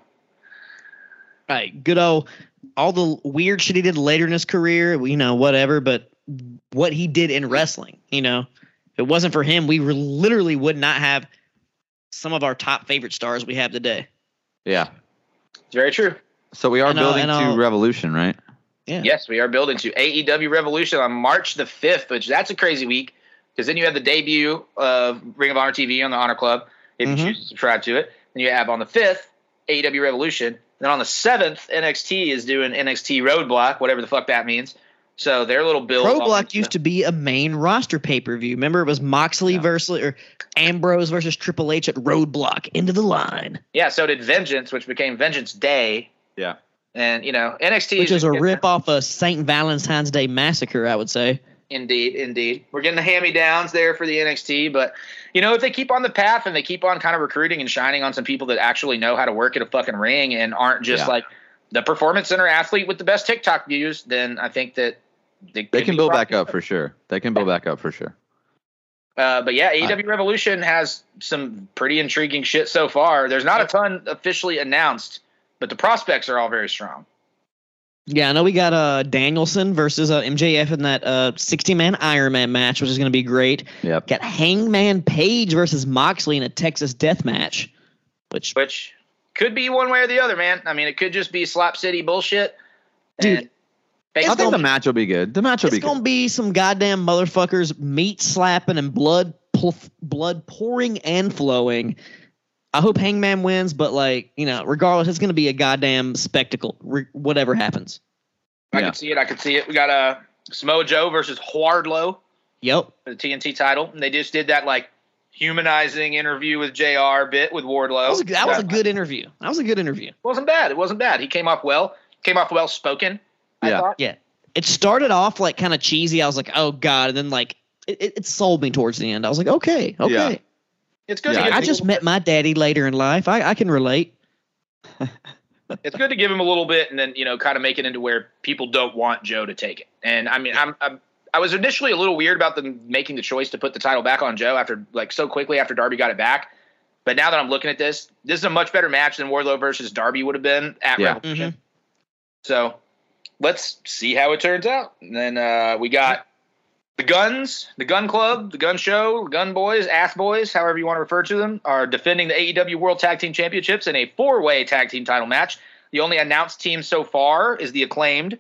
Right. Good old all the weird shit he did later in his career, you know, whatever, but what he did in wrestling, you know. If it wasn't for him, we were, literally would not have some of our top favorite stars we have today. yeah. It's very true. So we are And, uh, building and, to uh, Revolution, right? Yeah. Yes, we are building to AEW Revolution on March the 5th, which that's a crazy week because then you have the debut of Ring of Honor TV on the Honor Club if Mhm. you choose to subscribe to it. Then you have on the 5th AEW Revolution. Then on the 7th, NXT is doing NXT Roadblock, whatever the fuck that means. So their little build. Roadblock used to be a main roster pay per view. Remember, it was Moxley Yeah. versus or Ambrose versus Triple H at Roadblock. Into the line, Yeah, so did Vengeance, which became Vengeance Day. Yeah. And, you know, NXT which is a rip off of Saint Valentine's Day Massacre, I would say. Indeed, indeed. We're getting the hand me downs there for the NXT, but you know, if they keep on the path and they keep on kind of recruiting and shining on some people that actually know how to work at a fucking ring and aren't just Yeah. like the performance center athlete with the best TikTok views, then I think that They could can build back up for sure. They can build back up for sure. Uh, but yeah, AEW Revolution has some pretty intriguing shit so far. There's not a ton officially announced, but the prospects are all very strong. Yeah, I know we got uh Danielson versus uh, MJF in that uh 60 man Iron Man match, which is going to be great. Yep. Got Hangman Page versus Moxley in a Texas Death Match, which which could be one way or the other, man. I mean, it could just be slap city bullshit. Dude, And I think the match will be good. The match will be It's gonna be some goddamn motherfuckers meat slapping and blood pl- blood pouring and flowing. I hope Hangman wins, but like you know, regardless, it's gonna be a goddamn spectacle. Re- whatever happens. I Yeah. can see it. I can see it. We got uh, Samoa Joe versus Wardlow Yep. for the TNT title. And they just did that like humanizing interview with JR bit with Wardlow. That was a, that was a good interview. That was a good interview. It wasn't bad. It wasn't bad. He came off well. Came off well spoken. I Yeah. thought. Yeah. It started off like kind of cheesy. I was like, oh god, and then like it, it, it sold me towards the end. I was like, okay, okay. Yeah. It's good. Yeah, I just met my daddy later in life. I, I can relate. It's good to give him a little bit, and then you know, kind of make it into where people don't want Joe to take it. And I mean, I'm, I'm I was initially a little weird about them making the choice to put the title back on Joe after like so quickly after Darby got it back. But now that I'm looking at this, this is a much better match than Wardlow versus Darby would have been at Yeah. Revolution. So let's see how it turns out. And then uh, we got the Guns, the Gun Club, the Gun Show, the Gun Boys, Ass Boys, however you want to refer to them, are defending the AEW World Tag Team Championships in a four-way tag team title match. The only announced team so far is the Acclaimed.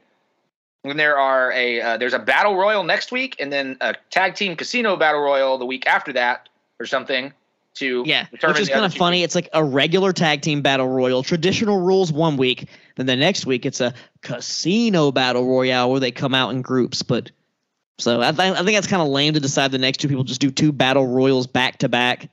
And there are a uh, there's a battle royal next week, and then a tag team casino battle royal the week after that, or something. To Yeah, determine which is kind of funny. It's like a regular tag team battle royal, traditional rules one week, then the next week it's a casino battle royale where they come out in groups. But so I, th- I think that's kind of lame to decide the next two people just do two battle royals back to back.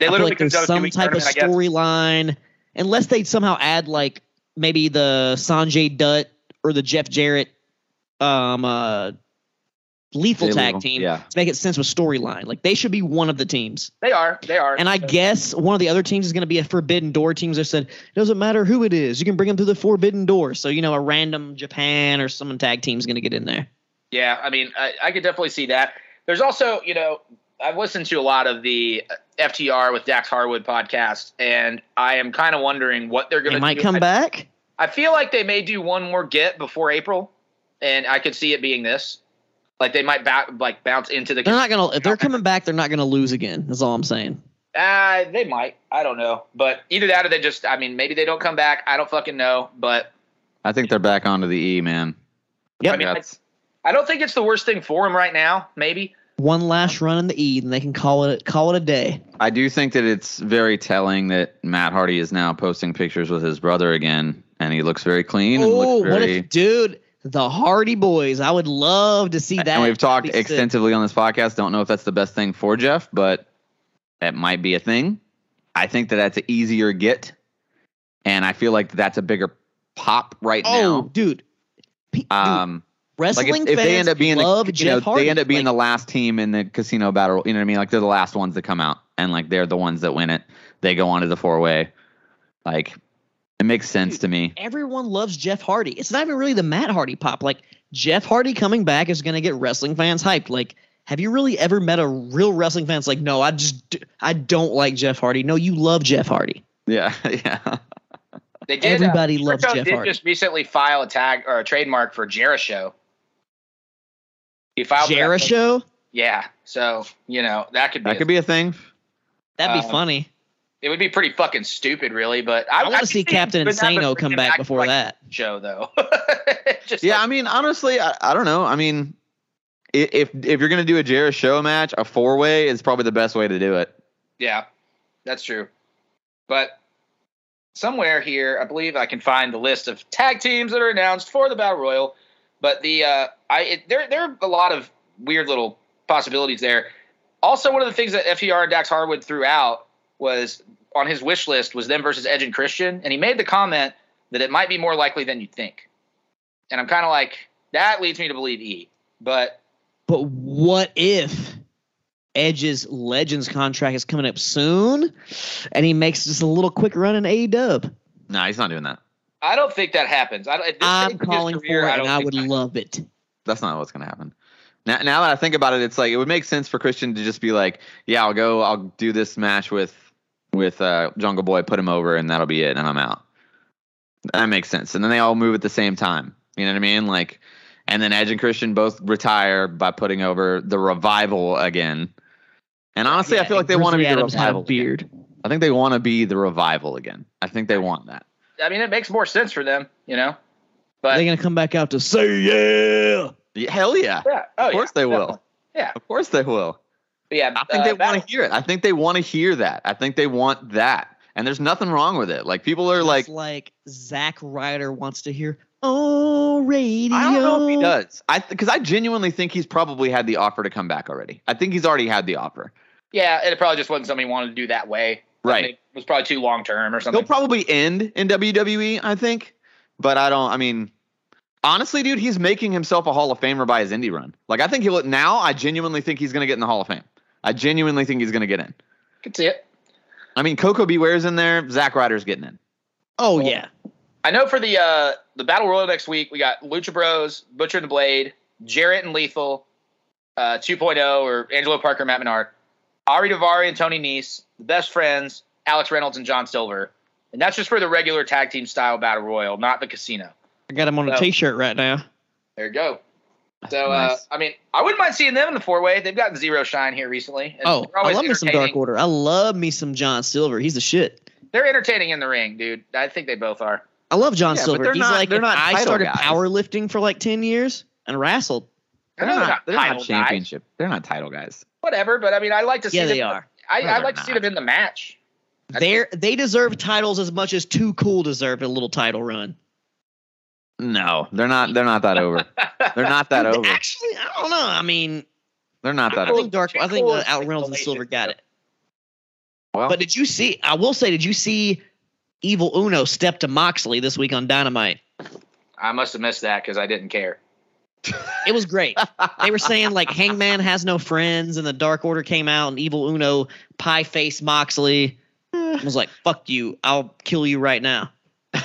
They I literally like there's some type of tournament, I guess. storyline, unless they somehow add like maybe the Sanjay Dutt or the Jeff Jarrett, um, uh, lethal They tag will, team yeah. to make it sense with storyline. Like they should be one of the teams. They are. They are. And I guess one of the other teams is going to be a Forbidden Door team. That said, it doesn't matter who it is, you can bring them through the Forbidden Door. So you know, a random Japan or some tag team is going to get in there. Yeah, I mean, I, I could definitely see that. There's also, you know, I've listened to a lot of the FTR with Dax Harwood podcast, and I am kind of wondering what they're going They to might do. come I, back. I feel like they may do one more get before April, and I could see it being this. Like they might ba- like bounce into the. They're not going to. If they're coming back, they're not going to lose again. That's all I'm saying. Uh, they might. I don't know, but either that or they just. I mean, maybe they don't come back. I don't fucking know, but I think they're back onto the E, man. Yeah, I mean, That's- I don't think it's the worst thing for him right now. Maybe. One last run in the E, and they can call it call it a day. I do think that it's very telling that Matt Hardy is now posting pictures with his brother again, and he looks very clean. Oh, looks what if, dude? The Hardy Boys. I would love to see that. and we've talked That'd sick. extensively on this podcast. Don't know if that's the best thing for Jeff, but that might be a thing. I think that that's an easier get, and I feel like that's a bigger pop right Oh, now. dude. Pe- dude, Um, wrestling like if, if fans they end up being, the, love you Jeff know, Hardy. they end up being Like, the last team in the casino battle. You know what I mean? Like they're the last ones that come out, and like they're the ones that win it. They go on to the four way. Like it makes sense to me. everyone loves Jeff Hardy. It's not even really the Matt Hardy pop. Like Jeff Hardy coming back is going to get wrestling fans hyped. Like, have you really ever met a real wrestling fan? that's like, no, I just I don't like Jeff Hardy. No, you love Jeff Hardy. Yeah, yeah. They did. Everybody uh, loves Jericho Jeff did Hardy. just recently file a tag or a trademark for Jericho. He filed for that- Jericho, Yeah. So you know that could be. That a- could be a thing. that'd be Um, funny. It would be pretty fucking stupid, really. But I, I want to see Captain him Insano come bring back before like, that. show though. Just Yeah, like- I mean, honestly, I, I don't know. I mean, if if you're gonna do a Jericho match, a four way is probably the best way to do it. Yeah, that's true. But somewhere here, I believe I can find the list of tag teams that are announced for the Battle Royal. But the uh, I it, there there are a lot of weird little possibilities there. Also, one of the things that FTR and Dax Harwood threw out was on his wish list was them versus Edge and Christian, and he made the comment that it might be more likely than you think. And I'm kind of like that leads me to believe E. But But what if Edge's Legends contract is coming up soon, and he makes just a little quick run in AEW? No, he's not doing that. I don't think that happens. I don't, at this I'm stage in his calling career, for it, don't and I would that- love it. That's not what's gonna happen. Now, now that I think about it, it's like it would make sense for Christian to just be like, "Yeah, I'll go. I'll do this match with with uh, Jungle Boy, put him over, and that'll be it, and I'm out." That makes sense. And then they all move at the same time. You know what I mean? Like, and then Edge and Christian both retire by putting over the revival again. And honestly, I feel like they want to be the Adams had revival. again. beard. I think they want to be the revival again. I think they want that. I mean, it makes more sense for them, you know. But They're gonna come back out to say yeah. Yeah, hell yeah. yeah, oh, of course yeah, they will. Yeah, Of course they will. but yeah. I think uh, they want to hear it. I think they want to hear that. I think they want that. And there's nothing wrong with it. Like people are like, like Zack Ryder wants to hear oh radio. I don't know if he does. I because I genuinely think he's probably had the offer to come back already. I think he's already had the offer. Yeah, and it probably just wasn't something he wanted to do that way. Right. Mean, was probably too long term or something. He'll probably end in WWE, I think. But I don't. I mean, honestly, dude, he's making himself a Hall of Famer by his indie run. Like I think he'll now. I genuinely think he's going to get in the Hall of Fame. I genuinely think he's going to get in. Could see it. I mean, Koko B. Ware's in there. Zack Ryder's getting in. Oh Well, yeah. I know for the uh, the battle royal next week, we got Lucha Bros, Butcher and the Blade, Jarrett and Lethal, uh, 2.0 or Angelo Parker, Matt Menard, Ari Daivari and Tony Nese, the best friends, Alex Reynolds and John Silver, and that's just for the regular tag team style battle royal, not the casino. I got him on a So- t-shirt right now. There you go. So uh, I mean, I wouldn't mind seeing them in the four way. They've gotten zero shine here recently. and Oh, I love me some Dark. Order. I love me some John Silver. He's the shit. They're entertaining in the ring, dude. I think they both are. I love John Yeah, but Silver. they're He's not- like they're not I started guys. powerlifting for like ten years and wrestled. I They're know not. They're not title guys, championship. They're not title guys. whatever, but I mean, I like to see Yeah, them. they are. I, No, I they're like to see them in the match. I They they deserve titles as much as Too Cool deserved a little title run. No, they're not. They're not that over. They're not that over. Actually, I don't know. I mean, They're not that I over. think Dark. I think uh, Al Reynolds and Silver got it. Well, But did you see? I will say, did you see Evil Uno step to Moxley this week on Dynamite? I must have missed that because I didn't care. It was great. they were saying like Hangman has no friends, and the Dark Order came out, and Evil Uno pie face Moxley. I was like, "Fuck you! I'll kill you right now."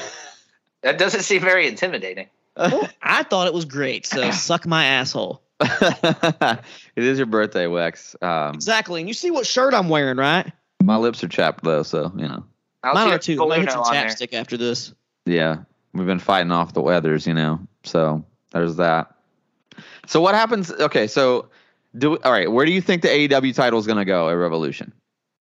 That doesn't seem very intimidating. I thought it was great. So suck my asshole. it is your birthday, Wex. Um, Exactly. And you see what shirt I'm wearing, right? my lips are chapped though, so you know. I'll Mine are too. I might hit some on there. chapstick after this. Yeah, we've been fighting off the weathers, you know. So there's that. So what happens? Okay, so do all right. Where do you think the AEW title is going to go at Revolution?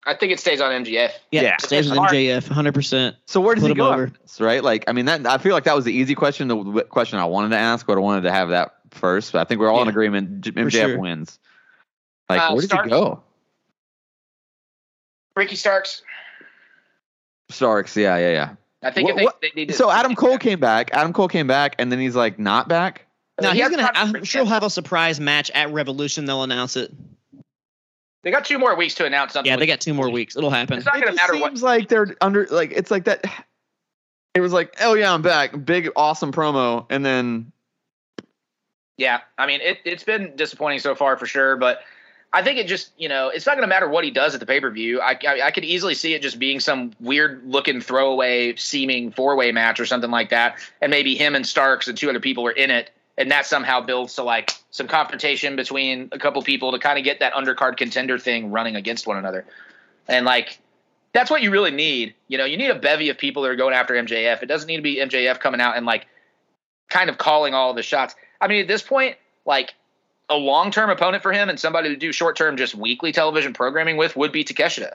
I think it stays on MJF. Yeah, Yeah. stays with Hard. MJF 100. percent So where does Put he him go? over. right? Like, I mean, that I feel like that was the easy question, the question I wanted to ask, but I wanted to have that first. But I think we're all in agreement. J- MJF sure. wins. Like, Uh, where does Starks. he go? Ricky Starks. Starks. Yeah, yeah, yeah. I think What- if they, they need. So Adam Cole came back. Adam Cole came back, and then he's like not back. Now He he's gonna. time I'm sure he'll have a surprise match at Revolution. They'll announce it. They got two more weeks to announce something. Yeah, they got two more weeks. It'll happen. It's not it going to just matter what. seems like they're under like it's like that. It was like, oh yeah, I'm back. Big awesome promo, and then Yeah, I mean, it, it's been disappointing so far for sure, but I think it just, you know, it's not going to matter what he does at the pay per view. I, I, I could easily see it just being some weird looking throwaway seeming four way match or something like that. And maybe him and Starks and two other people are in it. And that somehow builds to like some confrontation between a couple people to kind of get that undercard contender thing running against one another. And like, that's what you really need. You know, you need a bevy of people that are going after MJF. It doesn't need to be MJF coming out and like kind of calling all the shots. I mean, at this point, like a long term opponent for him and somebody to do short term, just weekly television programming with would be Takeshita.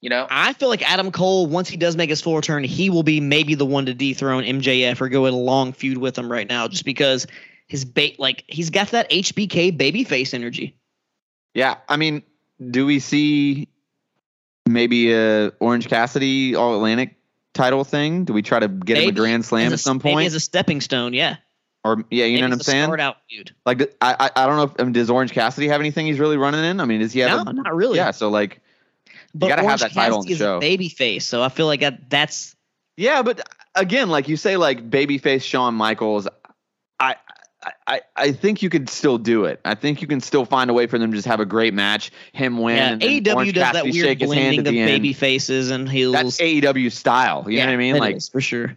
You know, I feel like Adam Cole, once he does make his full return, he will be maybe the one to dethrone MJF or go in a long feud with him right now, just because his bait, like he's got that HBK babyface energy. yeah, I mean, do we see maybe a Orange Cassidy All Atlantic title thing? Do we try to get him a Grand Slam As at a- some maybe point? as a stepping stone. Yeah, or yeah, you know what I'm saying? Start out feud. Like, I, I I don't know. If, I mean, does Orange Cassidy have anything he's really running in? I mean, does he have? no, a, not really. yeah, so like, but gotta have Orange that title on the Cassidy is show. a babyface, so I feel like that, that's Yeah, but again, like you say, like babyface Shawn Michaels, I, I, I, I think you could still do it. I think you can still find a way for them to just have a great match, him win, yeah. and then AEW Orange does that Cassidy weird shake blending of the end. baby faces and heels. That's AEW style. You know what I mean? that Like, is, for sure.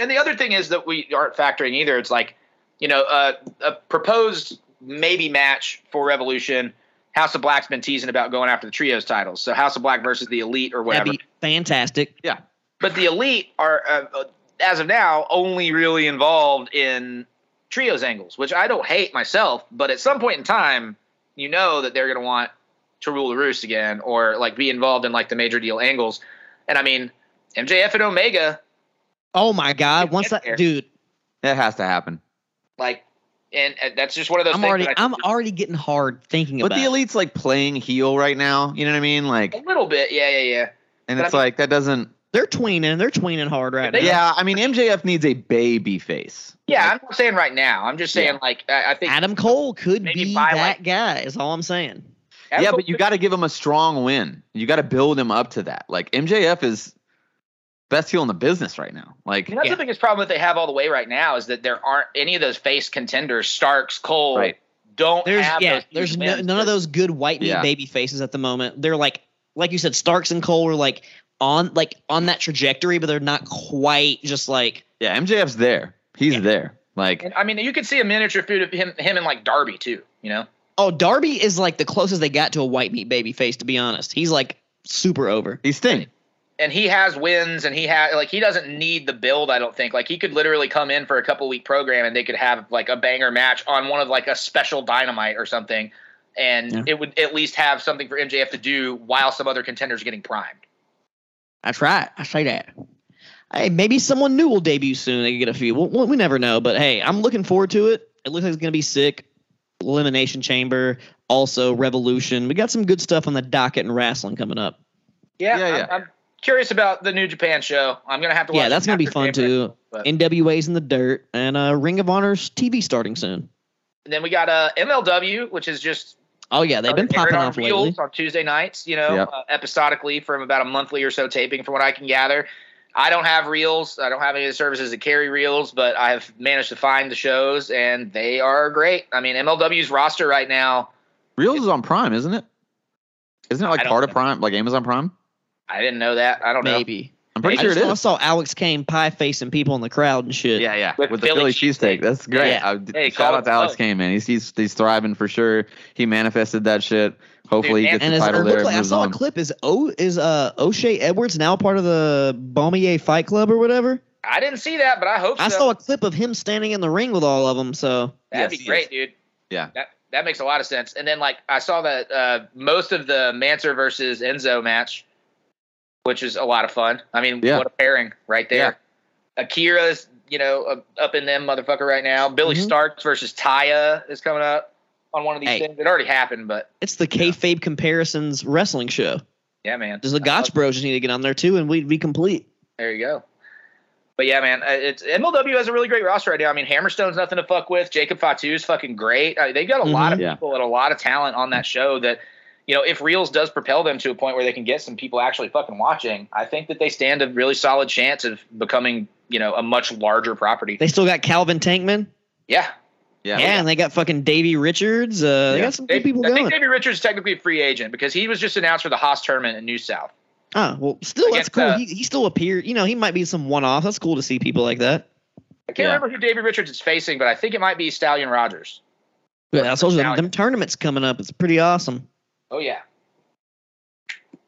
and the other thing is that we aren't factoring either. It's like, you know, uh, a proposed maybe match for Revolution. House of Black's been teasing about going after the trios titles. So House of Black versus the Elite or whatever. That'd be fantastic. Yeah. But the Elite are, uh, uh, as of now, only really involved in trios angles, which I don't hate myself. But at some point in time, you know that they're going to want to rule the roost again or like be involved in like the major deal angles. And I mean, MJF and Omega Oh my God! Once that there. dude, It has to happen. Like, and uh, that's just one of those. I'm things already I I'm think already getting hard thinking But about. But the elite's like playing heel right now. You know what I mean? Like, a little bit. Yeah, yeah, yeah. and But it's I mean- like that doesn't. They're tweening. They're tweening hard right now. Yeah, I mean MJF needs a baby face. Yeah, I'm not saying right now. I'm just saying Yeah. like I, I think Adam Cole could be that like- guy. Is all I'm saying. Adam yeah, Cole but you got to give him a strong win. You got to build him up to that. Like MJF is best heel in the business right now. Like, And that's Yeah. the biggest problem that they have all the way right now is that there aren't any of those face contenders, Starks, Cole, Right. don't There's have yeah. those There's no, wins. none of those good white meat Yeah. baby faces at the moment. They're like like you said, Starks and Cole are like on like on that trajectory, but they're not quite just like yeah, MJF's there. He's Yeah. there. Like, And, I mean, you could see a miniature food of him, him and like Darby too. You know, oh Darby is like the closest they got to a white meat baby face. To be honest, he's like super over. he's Sting. And he has wins, and he has like he doesn't need the build. I don't think like he could literally come in for a couple week program, and they could have like a banger match on one of like a special dynamite or something, and Yeah. it would at least have something for MJF to do while some other contenders are getting primed. That's right. I say that. Hey, maybe someone new will debut soon. They can get a few. We, we never know. But hey, I'm looking forward to it. It looks like it's going to be sick. Elimination Chamber, also Revolution. We got some good stuff on the docket and wrestling coming up. Yeah, Yeah, I'm, yeah. I'm curious about the New Japan show. I'm gonna have to. Watch Yeah, that's going to be fun too. but- NWA's in the dirt and uh, Ring of Honor's TV starting soon. And then we got uh, MLW, which is just Oh yeah, they've been aired popping off Reelz lately. on Tuesday nights. You know, Yep. uh, episodically from about a monthly or so taping, from what I can gather. I don't have Reelz. I don't have any of the services that carry Reelz, but I have managed to find the shows, and they are great. I mean, MLW's roster right now. Reelz is on Prime, isn't it? Isn't it like don't part of. Prime, like Amazon Prime? I didn't know that. I don't know. Maybe. I'm pretty I sure just it saw- I is. saw Alex Kane pie facing people in the crowd and shit. Yeah, yeah, With with, the Philly Philly cheesesteak. cheesesteak. That's great. Yeah. I, Hey, shout out to Alex close. Kane, man. He's, he's he's thriving for sure. He manifested that shit. Hopefully, Dude, he gets And the as it title looked there. like, and I saw on. a clip. Is O is uh O'Shea Edwards now part of the Bomaye Fight Club or whatever? I didn't see that, but I hope I so. saw a clip of him standing in the ring with all of them. So That'd Yes, be great, is. dude. Yeah. That that makes a lot of sense. And then like I saw that uh, most of the Manser versus Enzo match, which is a lot of fun. I mean, Yeah. what a pairing right there. Akira's, you know, up in them motherfucker right now. Billy Mhm. Starks versus Taya is coming up on one of these Hey. things. It already happened, but it's the kayfabe comparisons wrestling show. yeah, man. Does the Gotch Bros just need to get on there too, and we'd be complete. There you go. But yeah, man, uh, it's MLW has a really great roster right now. I mean, Hammerstone's nothing to fuck with. Jacob Fatu is fucking great. Uh, they've got a lot of. Yeah. people and a lot of talent on that show. That you know, if Reelz does propel them to a point where they can get some people actually fucking watching, I think that they stand a really solid chance of becoming you know a much larger property. They still got Calvin Tankman. Yeah, Yeah, Yeah, and they got fucking Davey Richards. Uh, They Yeah. got some good Dave- people I think going. Davey Richards is technically a free agent because he was just announced for the Haas tournament in New South. Oh well, still that's cool. uh, he he still appeared. You know, he might be some one off. That's cool to see people like that. I can't Yeah. remember who Davey Richards is facing, but I think it might be Stallion Rogers. Yeah, I told you them, them tournaments coming up. It's pretty awesome. Oh yeah.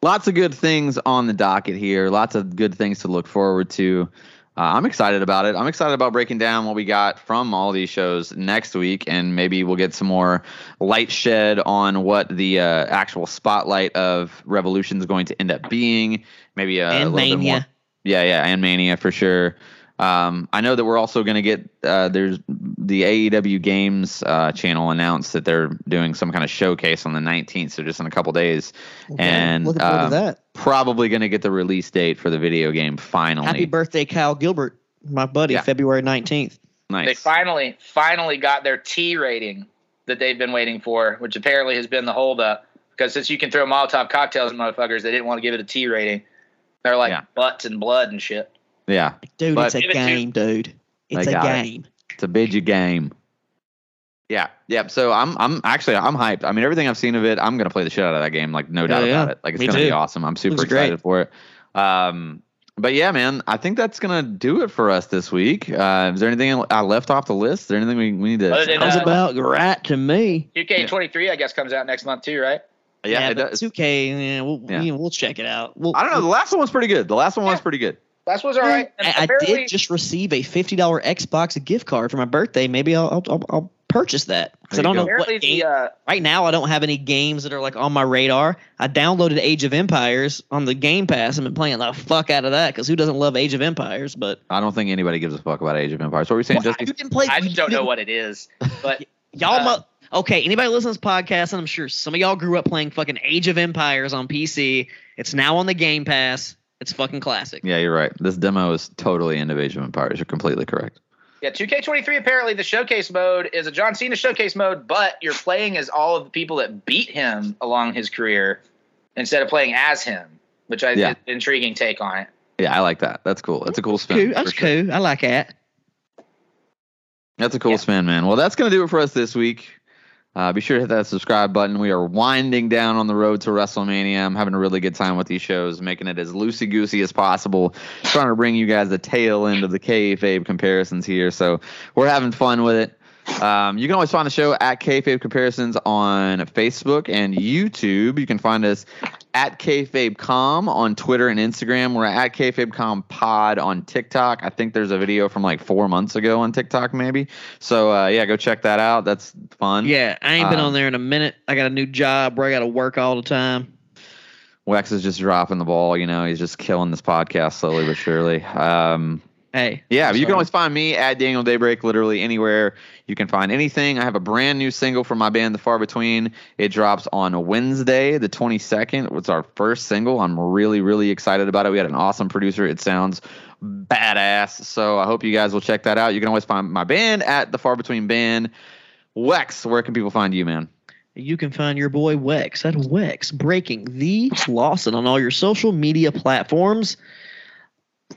lots of good things on the docket here. Lots of good things to look forward to. Uh, I'm excited about it. I'm excited about breaking down what we got from all these shows next week, and maybe we'll get some more light shed on what the uh, actual spotlight of Revolution is going to end up being. Maybe a, a and little bit more. Mania. Yeah, yeah, and Mania for sure. Um, I know that we're also going to get uh, there's the AEW Games uh, channel announced that they're doing some kind of showcase on the 19th, so just in a couple days. Okay, And, looking forward um, to that. Probably going to get the release date for the video game finally. Happy birthday, Kyle Gilbert, my buddy. Yeah. February nineteenth. nice. They finally, finally got their T rating that they've been waiting for, which apparently has been the holdup. Because since you can throw Molotov cocktails at motherfuckers, they didn't want to give it a T rating. They're like Yeah. butts and blood and shit. Yeah, Dude, But- it's a Give it game, dude. It's a got it. game. it's a big game. Yeah, yeah. So I'm, I'm actually, I'm hyped. I mean, everything I've seen of it, I'm gonna play the shit out of that game. Like, no doubt yeah. about it. Like, it's Me gonna too. be awesome. I'm super excited great. for it. Um, but yeah, man, I think that's gonna do it for us this week. Uh, is there anything I left off the list? Is there anything we, we need to? Other than, Sounds uh, about right to me. 2K23, I guess, comes out next month too, right? yeah, it but does. 2K, yeah, we'll, Yeah. we- we'll check it out. We'll, I don't know. The last one was pretty good. The last one was pretty good. Last was all right. And I, I did just receive a fifty dollar Xbox gift card for my birthday. Maybe I'll I'll, I'll, I'll purchase that because I don't go. know Apparently, what the game. uh, right now I don't have any games that are like on my radar. I downloaded Age of Empires on the Game Pass and been playing the fuck out of that because who doesn't love Age of Empires? But I don't think anybody gives a fuck about Age of Empires. What were you saying, Well, Jesse? you didn't play. I just don't know what it is, but y'all. uh, mu- okay, anybody listen to this podcast, and I'm sure some of y'all grew up playing fucking Age of Empires on PC. It's now on the Game Pass. It's fucking classic. Yeah, you're right. This demo is totally into Age of Empires. You're completely correct. Yeah, 2K23 apparently the showcase mode is a John Cena showcase mode, but you're playing as all of the people that beat him along his career instead of playing as him, which I Yeah. think an intriguing take on it. Yeah, I like that. That's cool. That's a cool spin. Cool. That's sure. cool. I like that. That's a cool Yeah. spin, man. Well, that's going to do it for us this week. Uh, be sure to hit that subscribe button. We are winding down on the road to WrestleMania. I'm having a really good time with these shows, making it as loosey goosey as possible, trying to bring you guys the tail end of the kayfabe comparisons here. So we're having fun with it. Um, you can always find the show at kayfabe comparisons on Facebook and YouTube. You can find us at kayfabecom on Twitter and Instagram. We're at kayfabecom pod on TikTok. I think there's a video from like four months ago on TikTok, maybe. So uh, yeah, go check that out. That's fun. Yeah, I ain't been Um, on there in a minute. I got a new job where I got to work all the time. Wex is just dropping the ball. You know, he's just killing this podcast slowly but surely. Um, Hey. yeah, I'm but you can always find me at Daniel Daybreak literally anywhere you can find anything. I have a brand new single from my band, The Far Between. It drops on Wednesday, the 22nd. It's our first single. I'm really, really excited about it. We had an awesome producer. It sounds badass. So I hope you guys will check that out. You can always find my band at The Far Between Band. Wex, where can people find you, man? You can find your boy Wex at Wex Breaking the Lawson on all your social media platforms.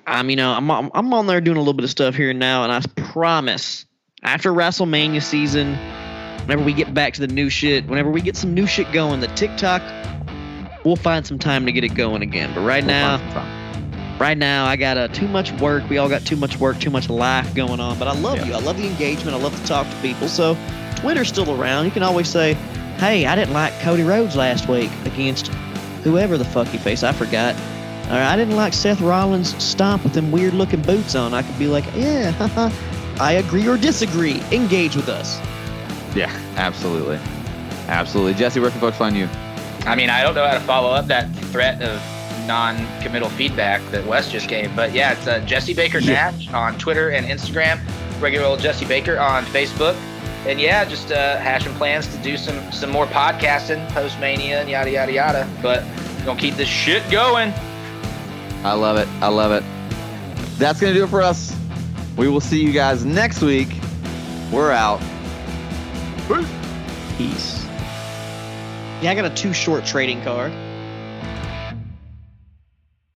I'm, you know, I'm, I'm I'm on there doing a little bit of stuff here and now, and I promise after WrestleMania season, whenever we get back to the new shit, whenever we get some new shit going, the TikTok, we'll find some time to get it going again. But right We'll now, find some time. right now I got uh, too much work. We all got too much work, too much life going on. But I love Yeah. you. I love the engagement. I love to talk to people. So Twitter's still around. You can always say, "Hey, I didn't like Cody Rhodes last week against whoever the fuck he faced. I forgot." Or I didn't like Seth Rollins' stomp with them weird looking boots on. I could be like, "Yeah, haha, I agree or disagree. Engage with us." Yeah, absolutely. Absolutely. Jesse, where can folks find you? I mean, I don't know how to follow up that threat of non-committal feedback that Wes just gave, but yeah, it's uh, Jesse Baker Nash on Twitter and Instagram, regular old Jesse Baker on Facebook, and yeah, just uh, hashing plans to do some some more podcasting post Mania and yada yada yada. But gonna keep this shit going. I love it. I love it. That's going to do it for us. We will see you guys next week. We're out. Peace. Yeah, I got a too short trading card.